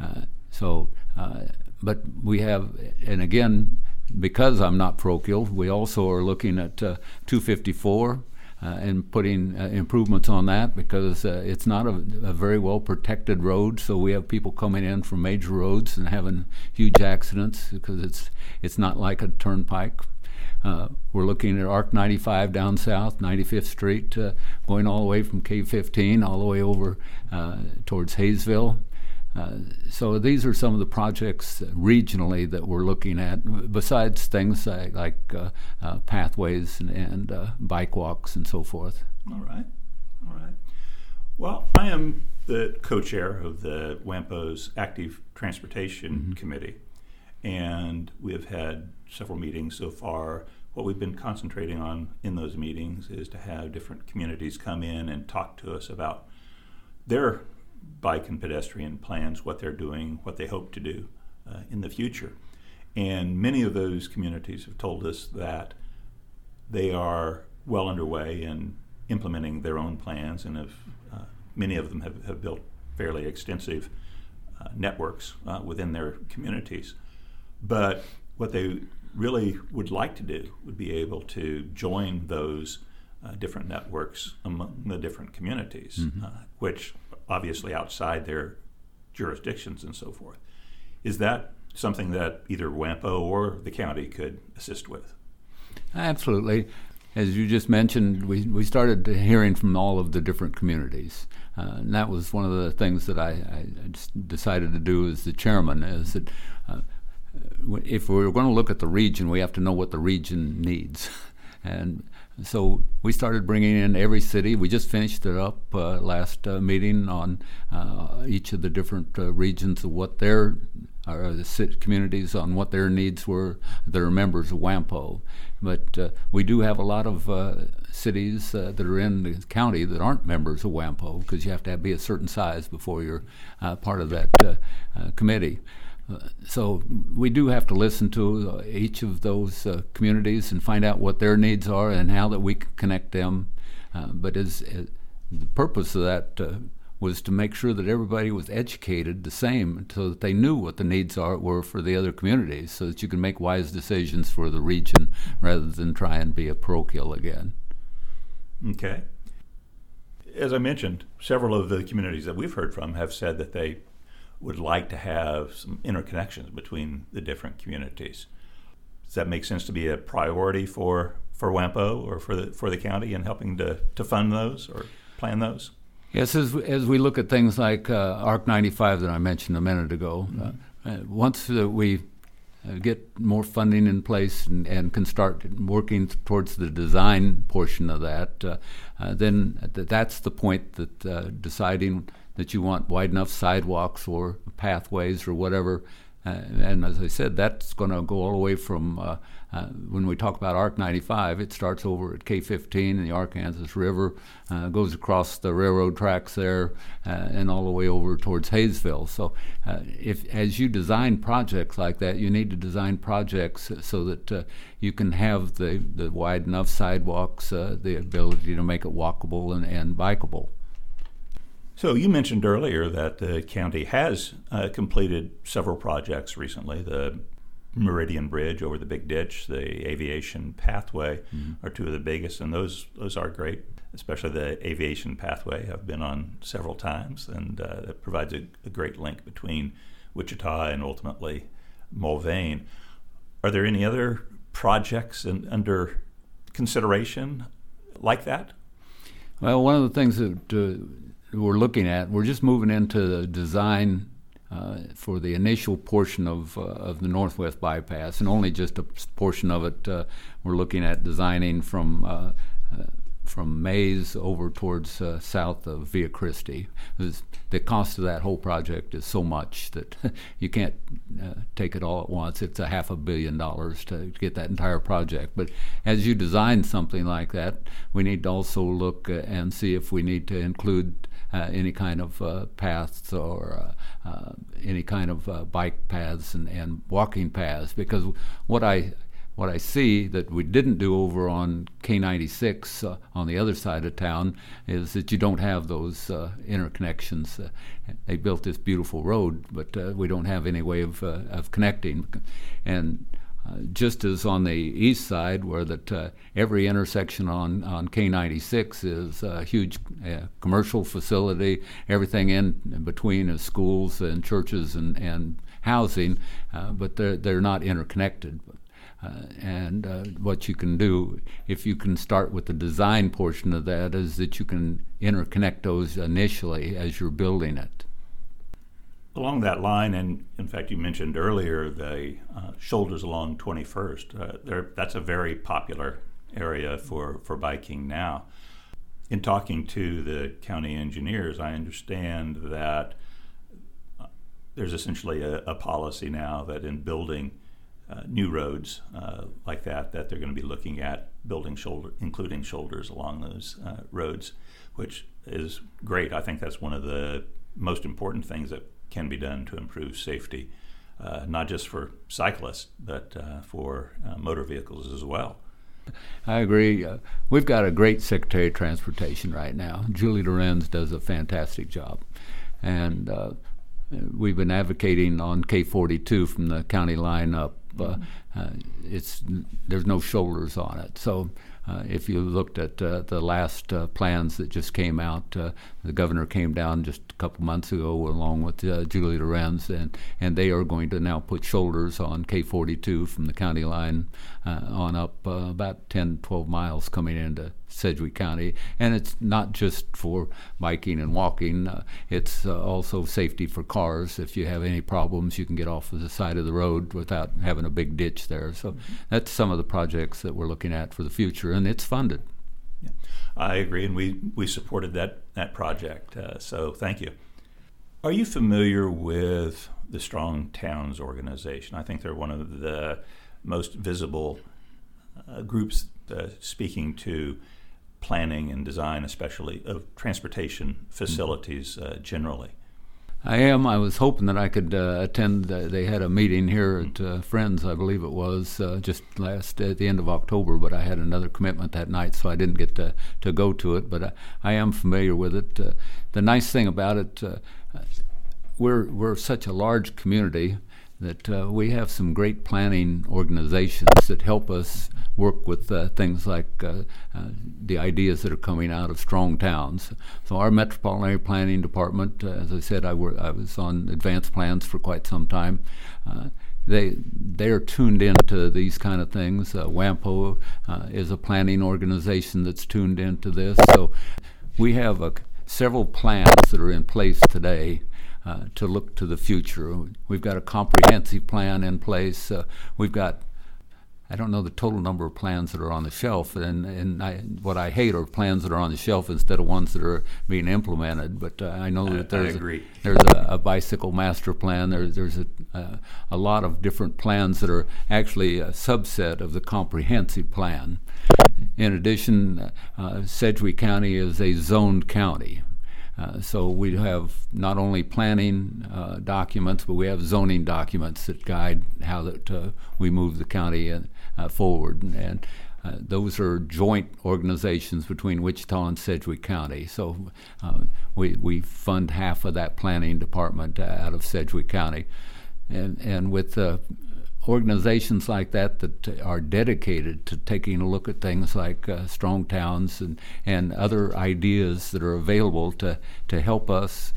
Uh, so, uh, but we have, and again, because I'm not parochial, we also are looking at uh, 254 uh, and putting uh, improvements on that because uh, it's not a, a, very well protected road. So we have people coming in from major roads and having huge accidents because it's it's not like a turnpike. Uh, we're looking at ARC 95 down south, 95th Street, uh, going all the way from K15 all the way over uh, towards Haysville. Uh, so these are some of the projects regionally that we're looking at, besides things like, like uh, uh, pathways and, and uh, bike walks and so forth. All right, all right. Well, I am the co-chair of the WAMPO's Active Transportation mm-hmm. Committee, and we have had several meetings so far. What we've been concentrating on in those meetings is to have different communities come in and talk to us about their bike and pedestrian plans, what they're doing, what they hope to do uh, in the future. And many of those communities have told us that they are well underway in implementing their own plans, and have, uh, many of them have, have built fairly extensive uh, networks uh, within their communities. But what they really would like to do would be able to join those uh, different networks among the different communities, mm-hmm. Uh, which obviously outside their jurisdictions and so forth. Is that something that either WAMPO or the county could assist with? Absolutely. As you just mentioned, we, we started hearing from all of the different communities. Uh, and that was one of the things that I, I decided to do as the chairman is that uh, if we're going to look at the region, we have to know what the region needs. and so we started bringing in every city. We just finished it up uh, last uh, meeting on uh, each of the different uh, regions of what their or the communities on what their needs were that are members of WAMPO. But uh, we do have a lot of uh, cities that are in the county that aren't members of WAMPO because you have to have, be a certain size before you're part of that committee so we do have to listen to uh, each of those uh, communities and find out what their needs are and how that we can connect them. Uh, but as, as, the purpose of that was to make sure that everybody was educated the same, so that they knew what the needs are were for the other communities, so that you can make wise decisions for the region rather than try and be a parochial again. Okay. As I mentioned, several of the communities that we've heard from have said that they would like to have some interconnections between the different communities. Does that make sense to be a priority for, for WAMPO or for the, for the county in helping to, to fund those or plan those? Yes, as, as we look at things like uh, ARC 95 that I mentioned a minute ago, mm-hmm. uh, uh once we uh, get more funding in place and, and, can start working towards the design portion of that, uh, uh, then that's the point that deciding that you want wide enough sidewalks or pathways or whatever. Uh, and as I said, that's going to go all the way from uh, uh, when we talk about ARC 95, it starts over at K15 in the Arkansas River, uh, goes across the railroad tracks there, uh, and all the way over towards Haysville. So, uh, if as you design projects like that, you need to design projects so that you can have the, the wide enough sidewalks, the ability to make it walkable and, and bikeable. So you mentioned earlier that the county has uh, completed several projects recently. The Meridian Bridge over the Big Ditch, the Aviation Pathway mm-hmm. are two of the biggest, and those those are great. Especially the Aviation Pathway, I've been on several times, and uh, it provides a, a, great link between Wichita and ultimately Mulvane. Are there any other projects in, under consideration like that? Well, one of the things that uh, we're looking at. We're just moving into the design uh, for the initial portion of, uh, of the Northwest Bypass, and only just a portion of it. Uh, we're looking at designing from uh, uh, from Maize over towards uh, south of Via Christi. The cost of that whole project is so much that you can't take it all at once. It's a half a billion dollars to get that entire project. But as you design something like that, we need to also look and see if we need to include any kind of uh, paths or uh, any kind of bike paths and, and walking paths. Because what I what I see that we didn't do over on K96 uh, on the other side of town is that you don't have those uh, interconnections. Uh, they built this beautiful road, but uh, we don't have any way of, uh, of connecting. And uh, just as on the east side, where that uh, every intersection on, on K96 is a huge uh, commercial facility, everything in between is schools and churches and, and housing, uh, but they're, they're not interconnected. Uh, and what you can do, if you can start with the design portion of that, is that you can interconnect those initially as you're building it. Along that line, and in fact, you mentioned earlier the uh, shoulders along 21st. Uh, that's a very popular area for, for biking now. In talking to the county engineers, I understand that uh, there's essentially a, a, policy now that in building uh, new roads uh, like that, that they're going to be looking at building shoulder, including shoulders along those uh, roads, which is great. I think that's one of the most important things that can be done to improve safety, uh, not just for cyclists, but uh, for uh, motor vehicles as well. I agree. Uh, we've got a great Secretary of Transportation right now. Julie Lorenz does a fantastic job. And uh, we've been advocating on K42 from the county line up. Uh, mm-hmm. it's there's no shoulders on it, so uh, if you looked at uh, the last uh, plans that just came out, the governor came down just a couple months ago along with Julie Lorenz, and, and they are going to now put shoulders on K42 from the county line on up about 10, 12 miles coming into Sedgwick County. And it's not just for biking and walking, uh, it's uh, also safety for cars. If you have any problems, you can get off of the side of the road without having a big ditch there. So mm-hmm. that's some of the projects that we're looking at for the future, and it's funded. Yeah. I agree, and we, we supported that, that project. Uh, so thank you. Are you familiar with the Strong Towns organization? I think they're one of the most visible uh, groups uh, speaking to planning and design, especially of transportation facilities uh, generally? I am. I was hoping that I could uh, attend. Uh, they had a meeting here at uh, Friends, I believe it was, uh, just last at the end of October. But I had another commitment that night, so I didn't get to, to go to it. But I, I am familiar with it. Uh, the nice thing about it, uh, we're we're such a large community that uh, we have some great planning organizations that help us work with uh, things like uh, uh the ideas that are coming out of strong towns. So our metropolitan area planning department, uh, as I said, I, I, was on advanced plans for quite some time. Uh, they they are tuned into these kind of things. WAMPO is a planning organization that's tuned into this. So we have several plans that are in place today uh, to look to the future. We've got a comprehensive plan in place. Uh, we've got I don't know the total number of plans that are on the shelf, and, and I, what I hate are plans that are on the shelf instead of ones that are being implemented. But uh, I know that there's, a, there's a, a, bicycle master plan. There, there's a, a, a, lot of different plans that are actually a subset of the comprehensive plan. In addition, uh, Sedgwick County is a zoned county. Uh, so we have not only planning uh, documents, but we have zoning documents that guide how that uh, we move the county uh, uh, forward. And, and those are joint organizations between Wichita and Sedgwick County. So we, we fund half of that planning department out of Sedgwick County. And, and with organizations like that that are dedicated to taking a look at things like uh, strong towns and, and other ideas that are available to, to help us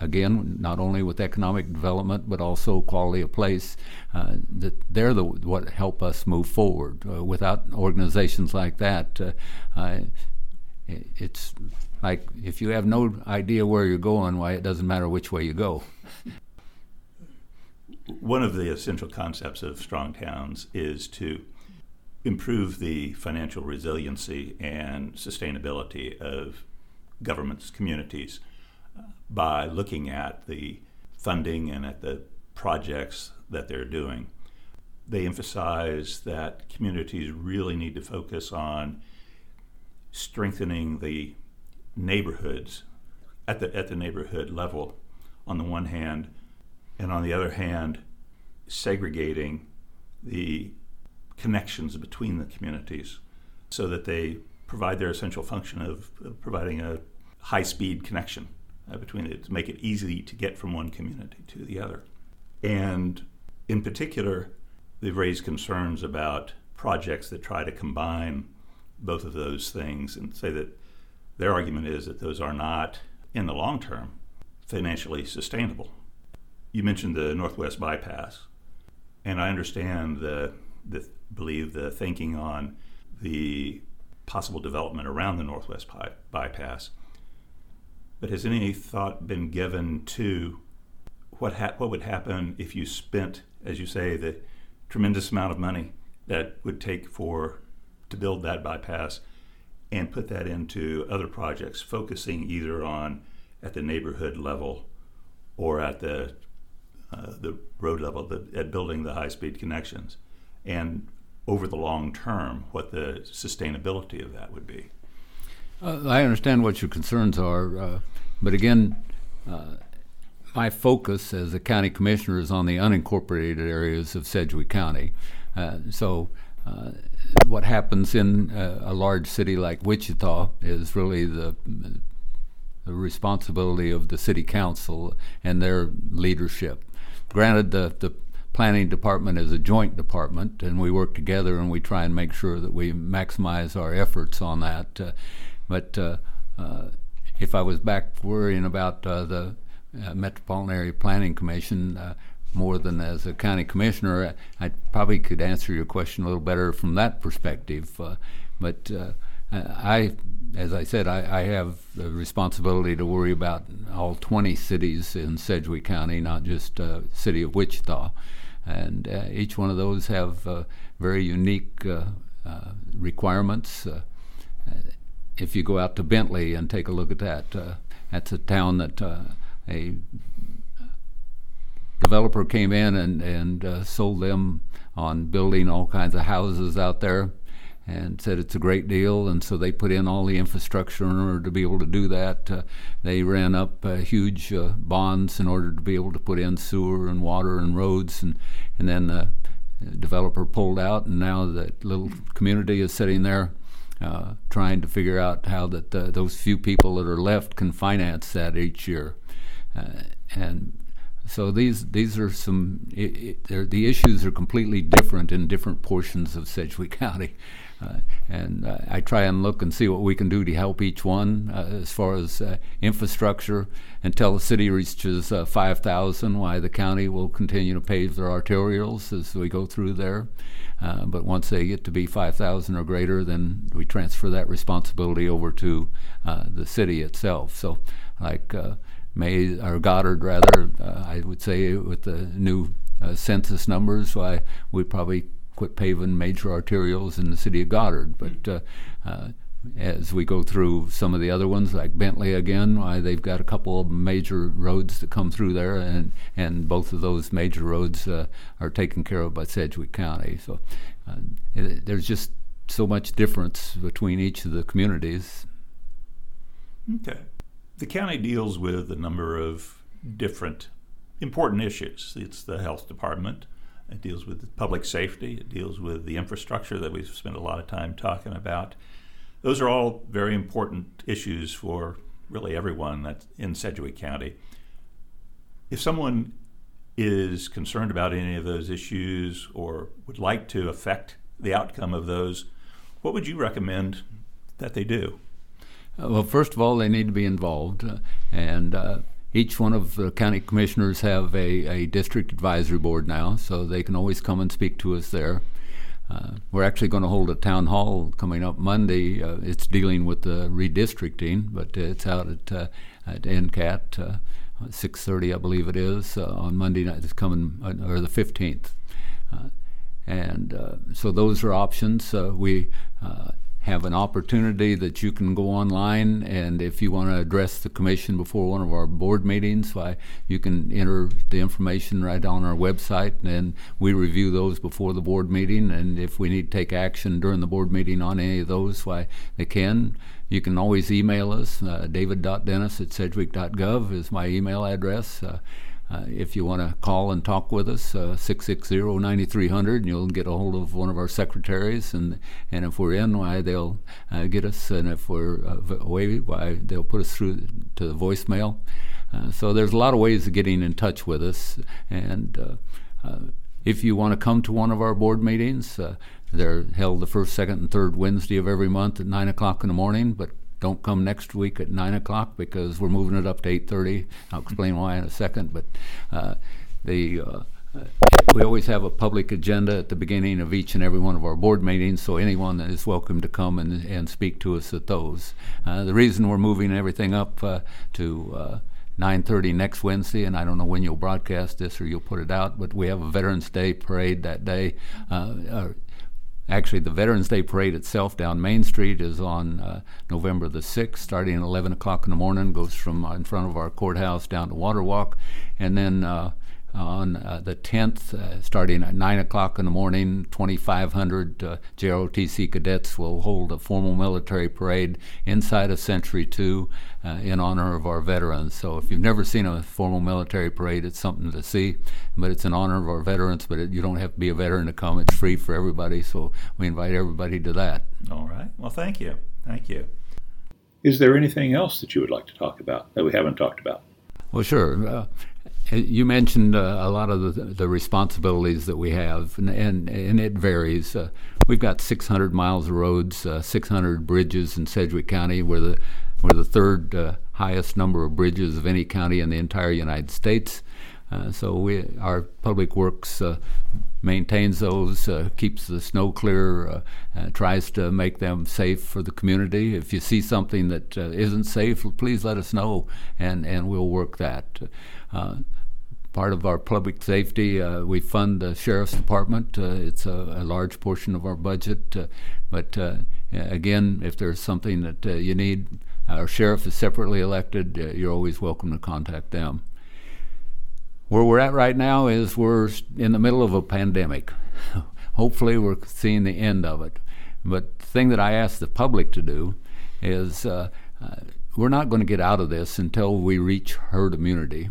again not only with economic development but also quality of place uh, that they're the what help us move forward. Uh, without organizations like that uh, it's like if you have no idea where you're going why it doesn't matter which way you go one of the essential concepts of strong towns is to improve the financial resiliency and sustainability of governments, communities, uh, by looking at the funding and at the projects that they're doing. They emphasize that communities really need to focus on strengthening the neighborhoods at the, at the neighborhood level, on the one hand, and on the other hand, segregating the connections between the communities so that they provide their essential function of, providing a high speed connection uh, between it to make it easy to get from one community to the other. And in particular, they've raised concerns about projects that try to combine both of those things and say that their argument is that those are not, in the long term, financially sustainable. You mentioned the Northwest bypass, and I understand the, the believe the thinking on the possible development around the Northwest by- bypass. But has any thought been given to what ha- what would happen if you spent, as you say, the tremendous amount of money that would take for to build that bypass and put that into other projects, focusing either on at the neighborhood level or at the uh, the road level, the, at building the high speed connections, and over the long term, what the sustainability of that would be. Uh, I understand what your concerns are, uh, but again, uh, my focus as a county commissioner is on the unincorporated areas of Sedgwick County. Uh, so, what happens in a large city like Wichita is really the the responsibility of the city council and their leadership. Granted, the, the planning department is a joint department, and we work together and we try and make sure that we maximize our efforts on that. Uh, but uh, uh, if I was back worrying about uh, the uh, Metropolitan Area Planning Commission uh, more than as a county commissioner, I, I, probably could answer your question a little better from that perspective. but I as I said, I, I, have the responsibility to worry about all 20 cities in Sedgwick County, not just uh, city of Wichita, and uh, each one of those have uh, very unique uh, uh, requirements. Uh, if you go out to Bentley and take a look at that, that's a town that a developer came in and, and sold them on building all kinds of houses out there and said it's a great deal. And so they put in all the infrastructure in order to be able to do that. Uh, they ran up uh, huge uh, bonds in order to be able to put in sewer and water and roads. And, and then the developer pulled out, and now that little community is sitting there. Uh, trying to figure out how that uh, those few people that are left can finance that each year, uh, and so these these are some it, it, the issues are completely different in different portions of Sedgwick County. Uh, and uh, I try and look and see what we can do to help each one uh, as far as infrastructure until the city reaches 5,000. Why the county will continue to pave their arterials as we go through there. Uh, but once they get to be 5,000 or greater, then we transfer that responsibility over to uh, the city itself. So, like uh, Maize or Goddard, rather, I would say with the new census numbers, why we probably quit paving major arterials in the city of Goddard. But uh, uh, as we go through some of the other ones, like Bentley again, why they've got a couple of major roads that come through there, and and both of those major roads uh, are taken care of by Sedgwick County. So uh, it, there's just so much difference between each of the communities. Okay, the county deals with a number of different important issues. It's the health department it deals with public safety. It deals with the infrastructure that we've spent a lot of time talking about. Those are all very important issues for really everyone that's in Sedgwick County. If someone is concerned about any of those issues or would like to affect the outcome of those, what would you recommend that they do? Uh, well, first of all, they need to be involved, uh, and uh, each one of the county commissioners have a, a district advisory board now, so they can always come and speak to us there. Uh, we're actually going to hold a town hall coming up Monday. Uh, it's dealing with the redistricting, but it's out at uh, at NCAT, uh, 6:30, I believe it is, uh, on Monday night. It's coming uh, or the 15th, and so those are options. we have an opportunity that you can go online and if you want to address the commission before one of our board meetings why you can enter the information right on our website and we review those before the board meeting and if we need to take action during the board meeting on any of those why they can. You can always email us uh, david.dennis at sedgwick.gov is my email address uh, uh, if you want to call and talk with us, uh, 660-9300, and you'll get a hold of one of our secretaries. And, and if we're in, why they'll uh, get us, and if we're uh, away, why they'll put us through to the voicemail. Uh, so there's a lot of ways of getting in touch with us, and if you want to come to one of our board meetings, they're held the first, second, and third Wednesday of every month at nine o'clock in the morning. But don't come next week at nine o'clock because we're moving it up to eight thirty. I'll explain why in a second. But uh, the uh, we always have a public agenda at the beginning of each and every one of our board meetings, so anyone is welcome to come and, and speak to us at those. Uh, the reason we're moving everything up uh, to uh, 9:30 next Wednesday, and I don't know when you'll broadcast this or you'll put it out, but we have a Veterans Day parade that day. Uh, Actually, the Veterans Day Parade itself down Main Street is on uh, November the 6th, starting at 11 o'clock in the morning, goes from uh, in front of our courthouse down to Water Walk. And then uh, on uh, the 10th, uh, starting at 9 o'clock in the morning. 2,500 uh, JROTC cadets will hold a formal military parade inside of Century 2 uh, in honor of our veterans. So if you've never seen a formal military parade, it's something to see, but it's in honor of our veterans, but it, you don't have to be a veteran to come. It's free for everybody, so we invite everybody to that. All right. Well, thank you. Thank you. Is there anything else that you would like to talk about that we haven't talked about? Well, sure. Uh, you mentioned uh, a lot of the, the, responsibilities that we have, and, and, and it varies. Uh, we've got 600 miles of roads, uh, 600 bridges in Sedgwick County. We're the, we're the third uh, highest number of bridges of any county in the entire United States. Uh, so we, our public works uh, maintains those, uh, keeps the snow clear, uh, uh, tries to make them safe for the community. If you see something that not safe, please let us know, and, and we'll work that. Part of our public safety, uh, we fund the sheriff's department. Uh, it's a, a, large portion of our budget, uh, but again, if there's something that you need, our sheriff is separately elected. you're always welcome to contact them where we're at right now is we're in the middle of a pandemic. Hopefully, we're seeing the end of it. But the thing that I ask the public to do is uh, uh, we're not going to get out of this until we reach herd immunity.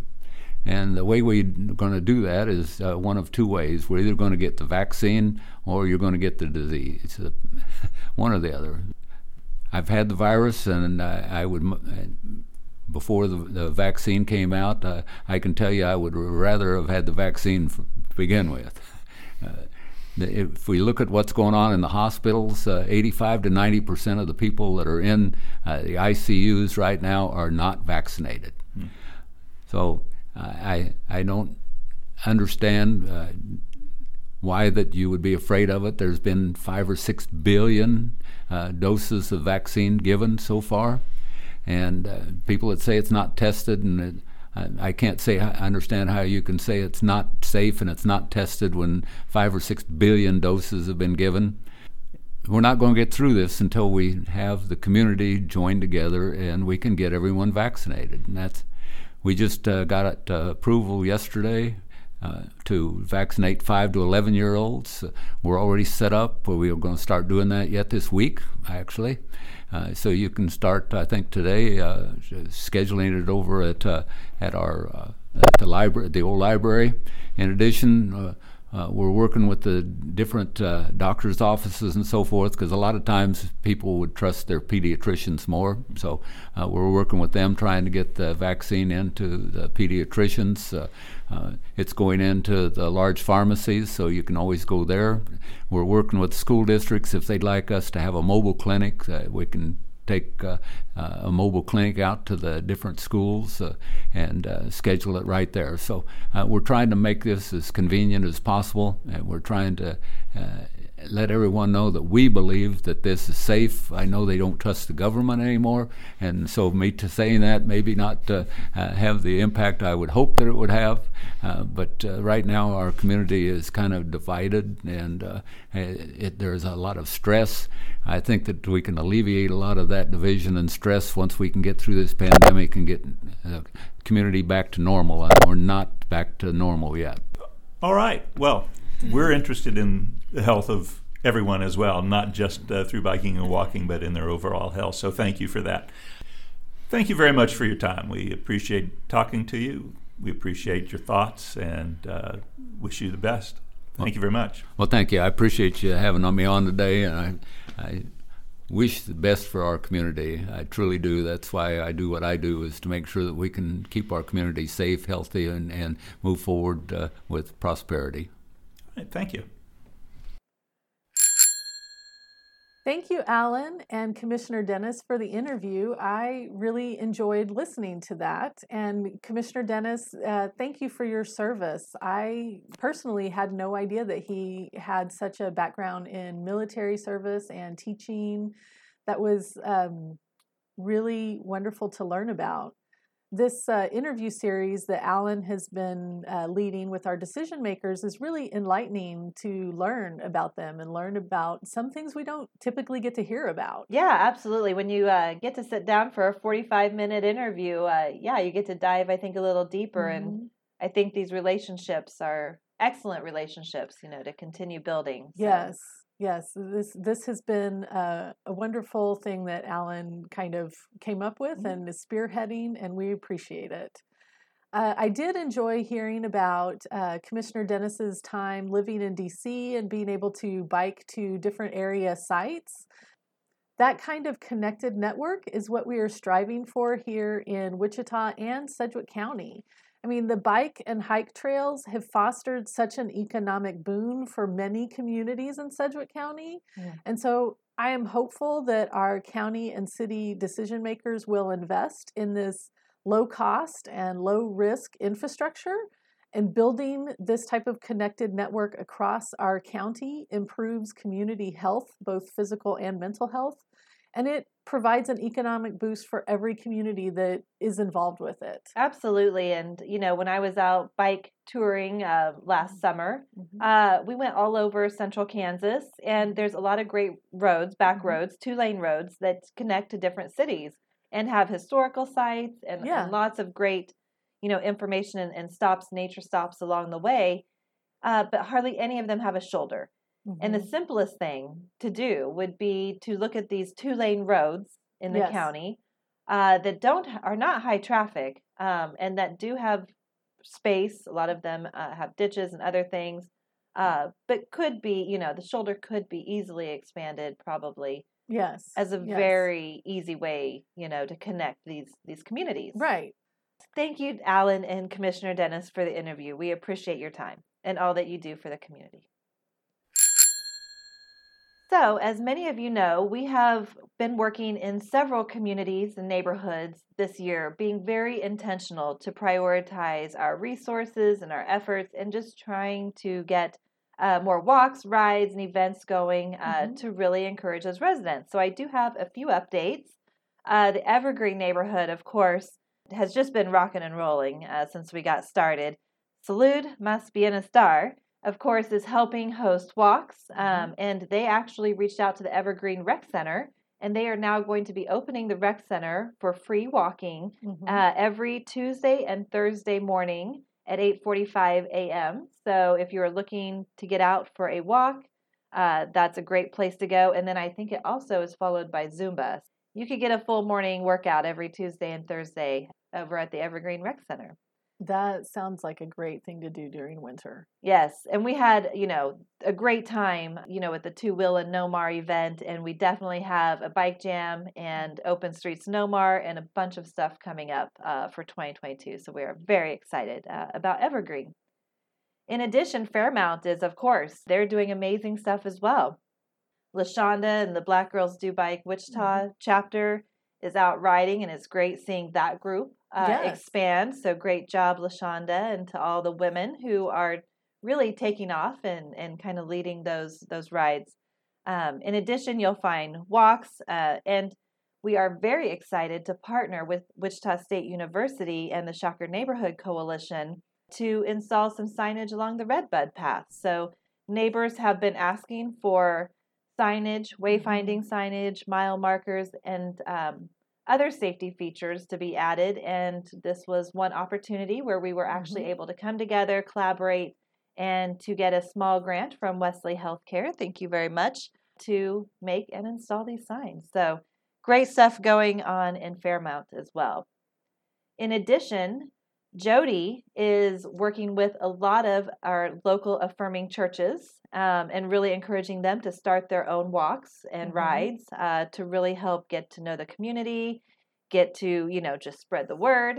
And the way we're going to do that is uh, one of two ways. We're either going to get the vaccine or you're going to get the disease, It's one or the other. I've had the virus, and I would before the, the vaccine came out, uh, I can tell you I would rather have had the vaccine to begin with. Uh, if we look at what's going on in the hospitals, uh, 85 to 90 percent of the people that are in uh, the ICUs right now are not vaccinated. Hmm. So uh, I I don't understand uh, why that you would be afraid of it. There's been five or six billion doses of vaccine given so far. And uh, people that say it's not tested, and it, I, I, can't say I understand how you can say it's not safe and it's not tested when five or six billion doses have been given. We're not going to get through this until we have the community join together and we can get everyone vaccinated. And that's we just uh, got uh, approval yesterday uh, to vaccinate 5 to 11 year olds. we're already set up. We're going to start doing that yet this week, actually. Uh, so you can start, I think, today uh, scheduling it over at uh, at our at the library, the old library. In addition, uh, we're working with the different uh, doctors' offices and so forth because a lot of times people would trust their pediatricians more. So uh, we're working with them trying to get the vaccine into the pediatricians. Uh, uh, it's going into the large pharmacies, so you can always go there. We're working with school districts if they'd like us to have a mobile clinic. We can take uh, uh, a mobile clinic out to the different schools uh, and schedule it right there. So we're trying to make this as convenient as possible, and we're trying to let everyone know that we believe that this is safe. I know they don't trust the government anymore, and so me to saying that maybe not uh, uh, have the impact I would hope that it would have. Uh, but uh, right now, our community is kind of divided, and uh, it, there's a lot of stress. I think that we can alleviate a lot of that division and stress once we can get through this pandemic and get the community back to normal. We're not back to normal yet. All right. Well, we're interested in the health of everyone as well, not just uh, through biking and walking, but in their overall health. So thank you for that. Thank you very much for your time. We appreciate talking to you. We appreciate your thoughts and uh, wish you the best. Thank well, you very much. Well, thank you. I appreciate you having me on today, and I, I wish the best for our community. I truly do. That's why I do what I do is to make sure that we can keep our community safe, healthy, and, and move forward uh, with prosperity. right, thank you. Thank you, Alan and Commissioner Dennis, for the interview. I really enjoyed listening to that. And Commissioner Dennis, uh, thank you for your service. I personally had no idea that he had such a background in military service and teaching. That was um, really wonderful to learn about this uh, interview series that Alan has been uh, leading with our decision makers is really enlightening to learn about them and learn about some things we don't typically get to hear about. Yeah, absolutely. When you uh, get to sit down for a 45 minute interview, uh, yeah, you get to dive, I think, a little deeper. Mm-hmm. And I think these relationships are excellent relationships, you know, to continue building. So. Yes. Yes, this this has been a, a, wonderful thing that Alan kind of came up with mm-hmm. and is spearheading, and we appreciate it. Uh, I did enjoy hearing about uh, Commissioner Dennis's time living in DC and being able to bike to different area sites. That kind of connected network is what we are striving for here in Wichita and Sedgwick County. I mean, the bike and hike trails have fostered such an economic boon for many communities in Sedgwick County. Yeah. And so I am hopeful that our county and city decision makers will invest in this low cost and low risk infrastructure. And building this type of connected network across our county improves community health, both physical and mental health, and it provides an economic boost for every community that is involved with it. Absolutely. And, you know, when I was out bike touring uh, last mm-hmm. summer, mm-hmm. uh, we went all over central Kansas, and there's a lot of great roads, back mm-hmm. roads, two lane roads that connect to different cities and have historical sites and, yeah. and lots of great, you know, information and, and, stops, nature stops along the way. Uh, but hardly any of them have a shoulder. Mm-hmm. And the mm-hmm. simplest thing to do would be to look at these two lane roads in the yes. county uh, that don't are not high traffic um, and that do have space. A lot of them uh, have ditches and other things, uh, but could be you know the shoulder could be easily expanded probably. Yes, as a yes. very easy way you know to connect these these communities. Right. Thank you, Alan and Commissioner Dennis, for the interview. We appreciate your time and all that you do for the community. So, as many of you know, we have been working in several communities and neighborhoods this year, being very intentional to prioritize our resources and our efforts and just trying to get uh, more walks, rides, and events going uh, mm-hmm. to really encourage those residents. So, I do have a few updates. Uh, the Evergreen neighborhood, of course, has just been rocking and rolling uh, since we got started. Salud must be in a star of course, is helping host walks. Mm-hmm. Um, and they actually reached out to the Evergreen Rec Center, and they are now going to be opening the Rec Center for free walking mm-hmm. uh, every Tuesday and Thursday morning at 8:45 a.m. So if you're looking to get out for a walk, uh, that's a great place to go. And then I think it also is followed by Zumba. You could get a full morning workout every Tuesday and Thursday over at the Evergreen Rec Center. That sounds like a great thing to do during winter. Yes, and we had, you know, a great time, you know, at the Two Will and Nomar event, and we definitely have a bike jam and Open Streets Nomar and a bunch of stuff coming up uh, for 2022. So we are very excited uh, about Evergreen. In addition, Fairmount is, of course, they're doing amazing stuff as well. Lashonda and the Black Girls Do Bike Wichita mm-hmm. chapter is out riding, and it's great seeing that group uh, yes. expand. So great job, Lashonda, and to all the women who are really taking off and, and kind of leading those those rides. Um, in addition, you'll find walks, uh, and we are very excited to partner with Wichita State University and the Shocker Neighborhood Coalition to install some signage along the Redbud Path. So neighbors have been asking for signage, wayfinding mm-hmm. signage, mile markers, and um, other safety features to be added. And this was one opportunity where we were actually mm-hmm. able to come together, collaborate, and to get a small grant from Wesley Healthcare. Thank you very much to make and install these signs. So great stuff going on in Fairmount as well. In addition, Jody is working with a lot of our local affirming churches um, and really encouraging them to start their own walks and mm-hmm. rides uh, to really help get to know the community, get to, you know, just spread the word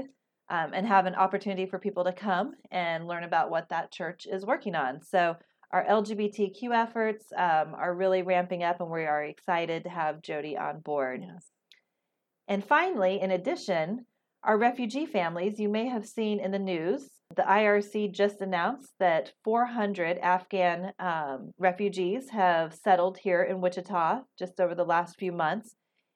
um, and have an opportunity for people to come and learn about what that church is working on. So, our LGBTQ efforts um, are really ramping up, and we are excited to have Jody on board. Yes. And finally, in addition, our refugee families, you may have seen in the news, the IRC just announced that 400 Afghan um, refugees have settled here in Wichita just over the last few months.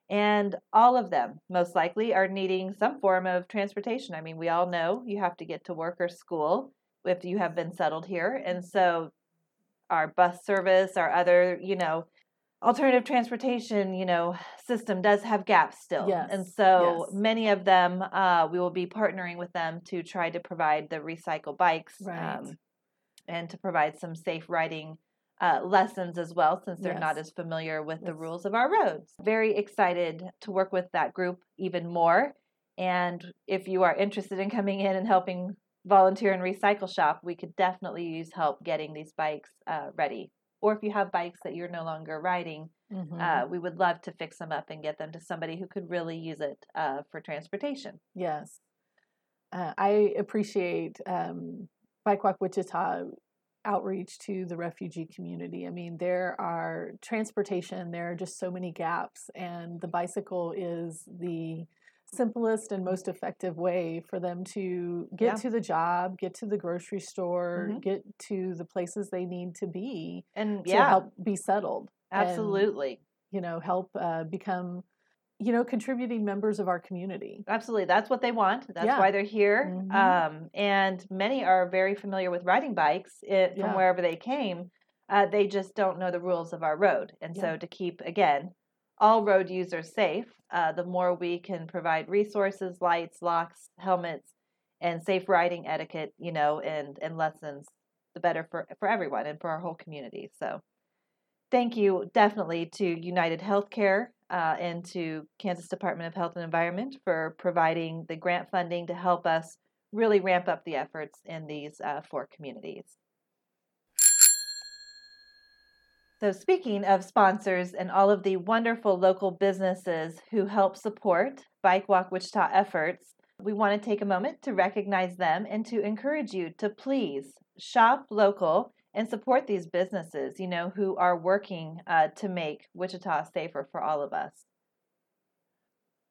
And all of them, most likely, are needing some form of transportation. I mean, we all know you have to get to work or school if you have been settled here. And so our bus service, our other, you know, alternative transportation, you know, system does have gaps still. Yes, And so yes. many of them, uh, we will be partnering with them to try to provide the recycle bikes Right. um, and to provide some safe riding uh, lessons as well, since they're not as familiar with the rules of our roads. Very excited to work with that group even more. And if you are interested in coming in and helping volunteer and recycle shop, we could definitely use help getting these bikes uh, ready. Or if you have bikes that you're no longer riding, Mhm. uh, we would love to fix them up and get them to somebody who could really use it uh, for transportation. Yes. Uh, I appreciate um, Bike Walk Wichita outreach to the refugee community. I mean, there are transportation, there are just so many gaps, and the bicycle is the simplest and most effective way for them to get Yeah. to the job, get to the grocery store, Mhm. get to the places they need to be And to yeah, help be settled. and, absolutely. you know, help uh, become, you know, contributing members of our community. Absolutely. That's what they want. That's Yeah. why they're here. Mhm. Um, and many are very familiar with riding bikes it, from Yeah. wherever they came. Uh, they just don't know the rules of our road. And so, to keep, again, all road users safe, uh, the more we can provide resources, lights, locks, helmets, and safe riding etiquette, you know, and, and lessons, the better for, for everyone and for our whole community. So, thank you definitely to United Healthcare uh, and to Kansas Department of Health and Environment for providing the grant funding to help us really ramp up the efforts in these uh, four communities. So, speaking of sponsors and all of the wonderful local businesses who help support Bike Walk Wichita efforts, we want to take a moment to recognize them and to encourage you to please shop local and support these businesses, you know, who are working uh, to make Wichita safer for all of us.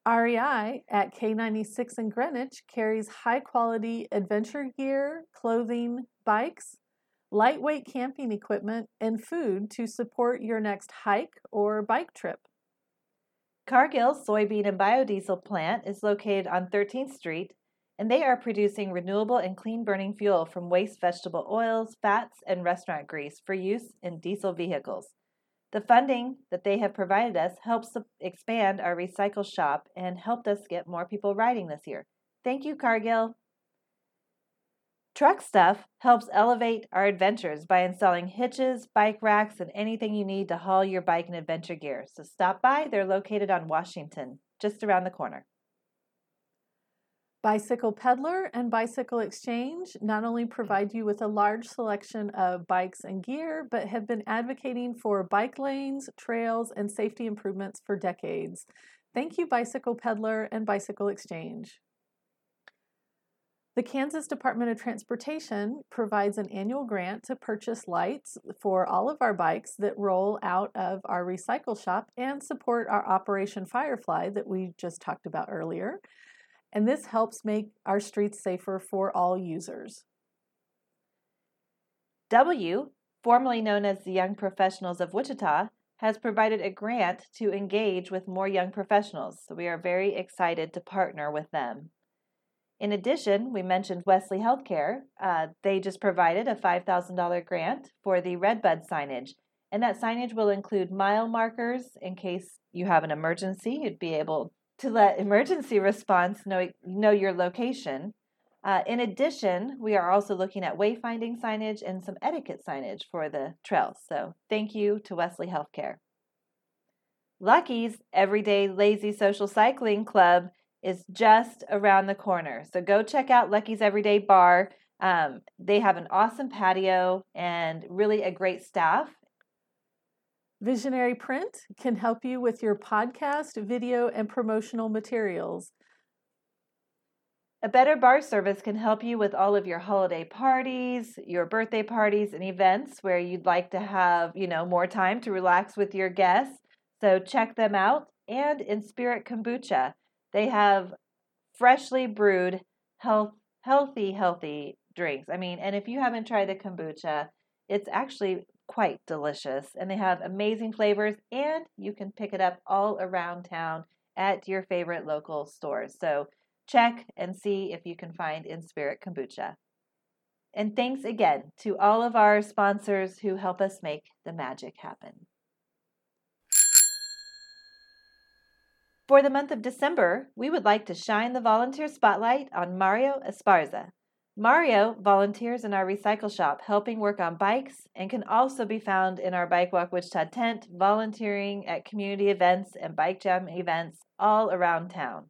REI at K96 in Greenwich carries high quality adventure gear, clothing, bikes, lightweight camping equipment, and food to support your next hike or bike trip. Cargill's soybean and biodiesel plant is located on 13th Street, and they are producing renewable and clean burning fuel from waste vegetable oils, fats, and restaurant grease for use in diesel vehicles. The funding that they have provided us helps expand our recycle shop and helped us get more people riding this year. Thank you, Cargill. Truck Stuff helps elevate our adventures by installing hitches, bike racks, and anything you need to haul your bike and adventure gear. So stop by. They're located on Washington, just around the corner. Bicycle Peddler and Bicycle Exchange not only provide you with a large selection of bikes and gear, but have been advocating for bike lanes, trails, and safety improvements for decades. Thank you, Bicycle Peddler and Bicycle Exchange. The Kansas Department of Transportation provides an annual grant to purchase lights for all of our bikes that roll out of our recycle shop and support our Operation Firefly that we just talked about earlier. And this helps make our streets safer for all users. W, formerly known as the Young Professionals of Wichita, has provided a grant to engage with more young professionals. So we are very excited to partner with them. In addition, we mentioned Wesley Healthcare. Uh, they just provided a $5,000 grant for the Redbud signage. And that signage will include mile markers in case you have an emergency. You'd be able to let emergency response know, know your location. Uh, in addition, we are also looking at wayfinding signage and some etiquette signage for the trails. So thank you to Wesley Healthcare. Lucky's Everyday Lazy Social Cycling Club is just around the corner. So go check out Lucky's Everyday Bar. Um, they have an awesome patio and really a great staff. Visionary Print can help you with your podcast, video, and promotional materials. A better bar service can help you with all of your holiday parties, your birthday parties, and events where you'd like to have, you know, more time to relax with your guests. So check them out. And in Spirit Kombucha, they have freshly brewed, health, healthy, healthy drinks. I mean, and if you haven't tried the kombucha, it's actually quite delicious. And they have amazing flavors, and you can pick it up all around town at your favorite local stores. So check and see if you can find In Spirit Kombucha. And thanks again to all of our sponsors who help us make the magic happen. For the month of December, we would like to shine the volunteer spotlight on Mario Esparza. Mario volunteers in our recycle shop, helping work on bikes, and can also be found in our Bike Walk Wichita tent, volunteering at community events and bike jam events all around town.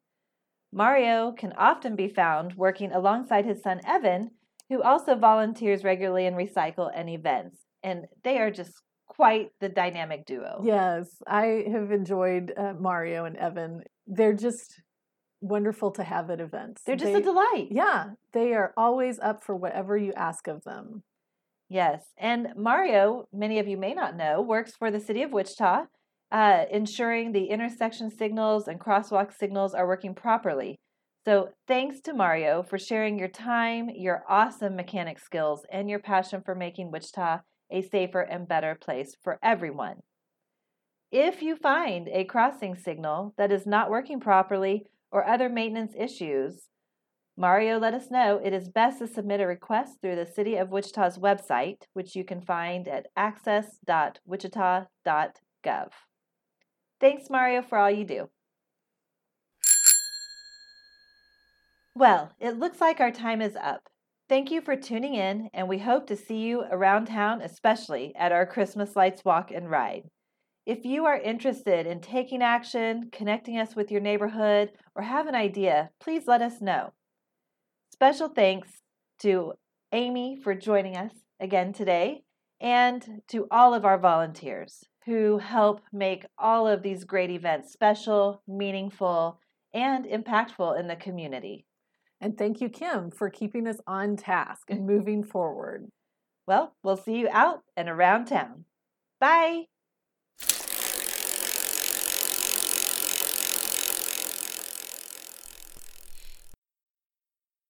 Mario can often be found working alongside his son Evan, who also volunteers regularly in recycle and events. And they are just quite the dynamic duo. Yes, I have enjoyed uh, Mario and Evan. They're just wonderful to have at events. They're just They- a delight. Yeah, they are always up for whatever you ask of them. Yes. And Mario, many of you may not know, works for the city of Wichita, uh, ensuring the intersection signals and crosswalk signals are working properly. So thanks to Mario for sharing your time, your awesome mechanic skills, and your passion for making Wichita a safer and better place for everyone. If you find a crossing signal that is not working properly or other maintenance issues, Mario let us know it is best to submit a request through the City of Wichita's website, which you can find at access.wichita.gov. Thanks, Mario, for all you do. Well, it looks like our time is up. Thank you for tuning in, and we hope to see you around town, especially at our Christmas Lights Walk and Ride. If you are interested in taking action, connecting us with your neighborhood, or have an idea, please let us know. Special thanks to Amy for joining us again today and to all of our volunteers who help make all of these great events special, meaningful, and impactful in the community. And thank you, Kim, for keeping us on task and moving forward. Well, we'll see you out and around town. Bye.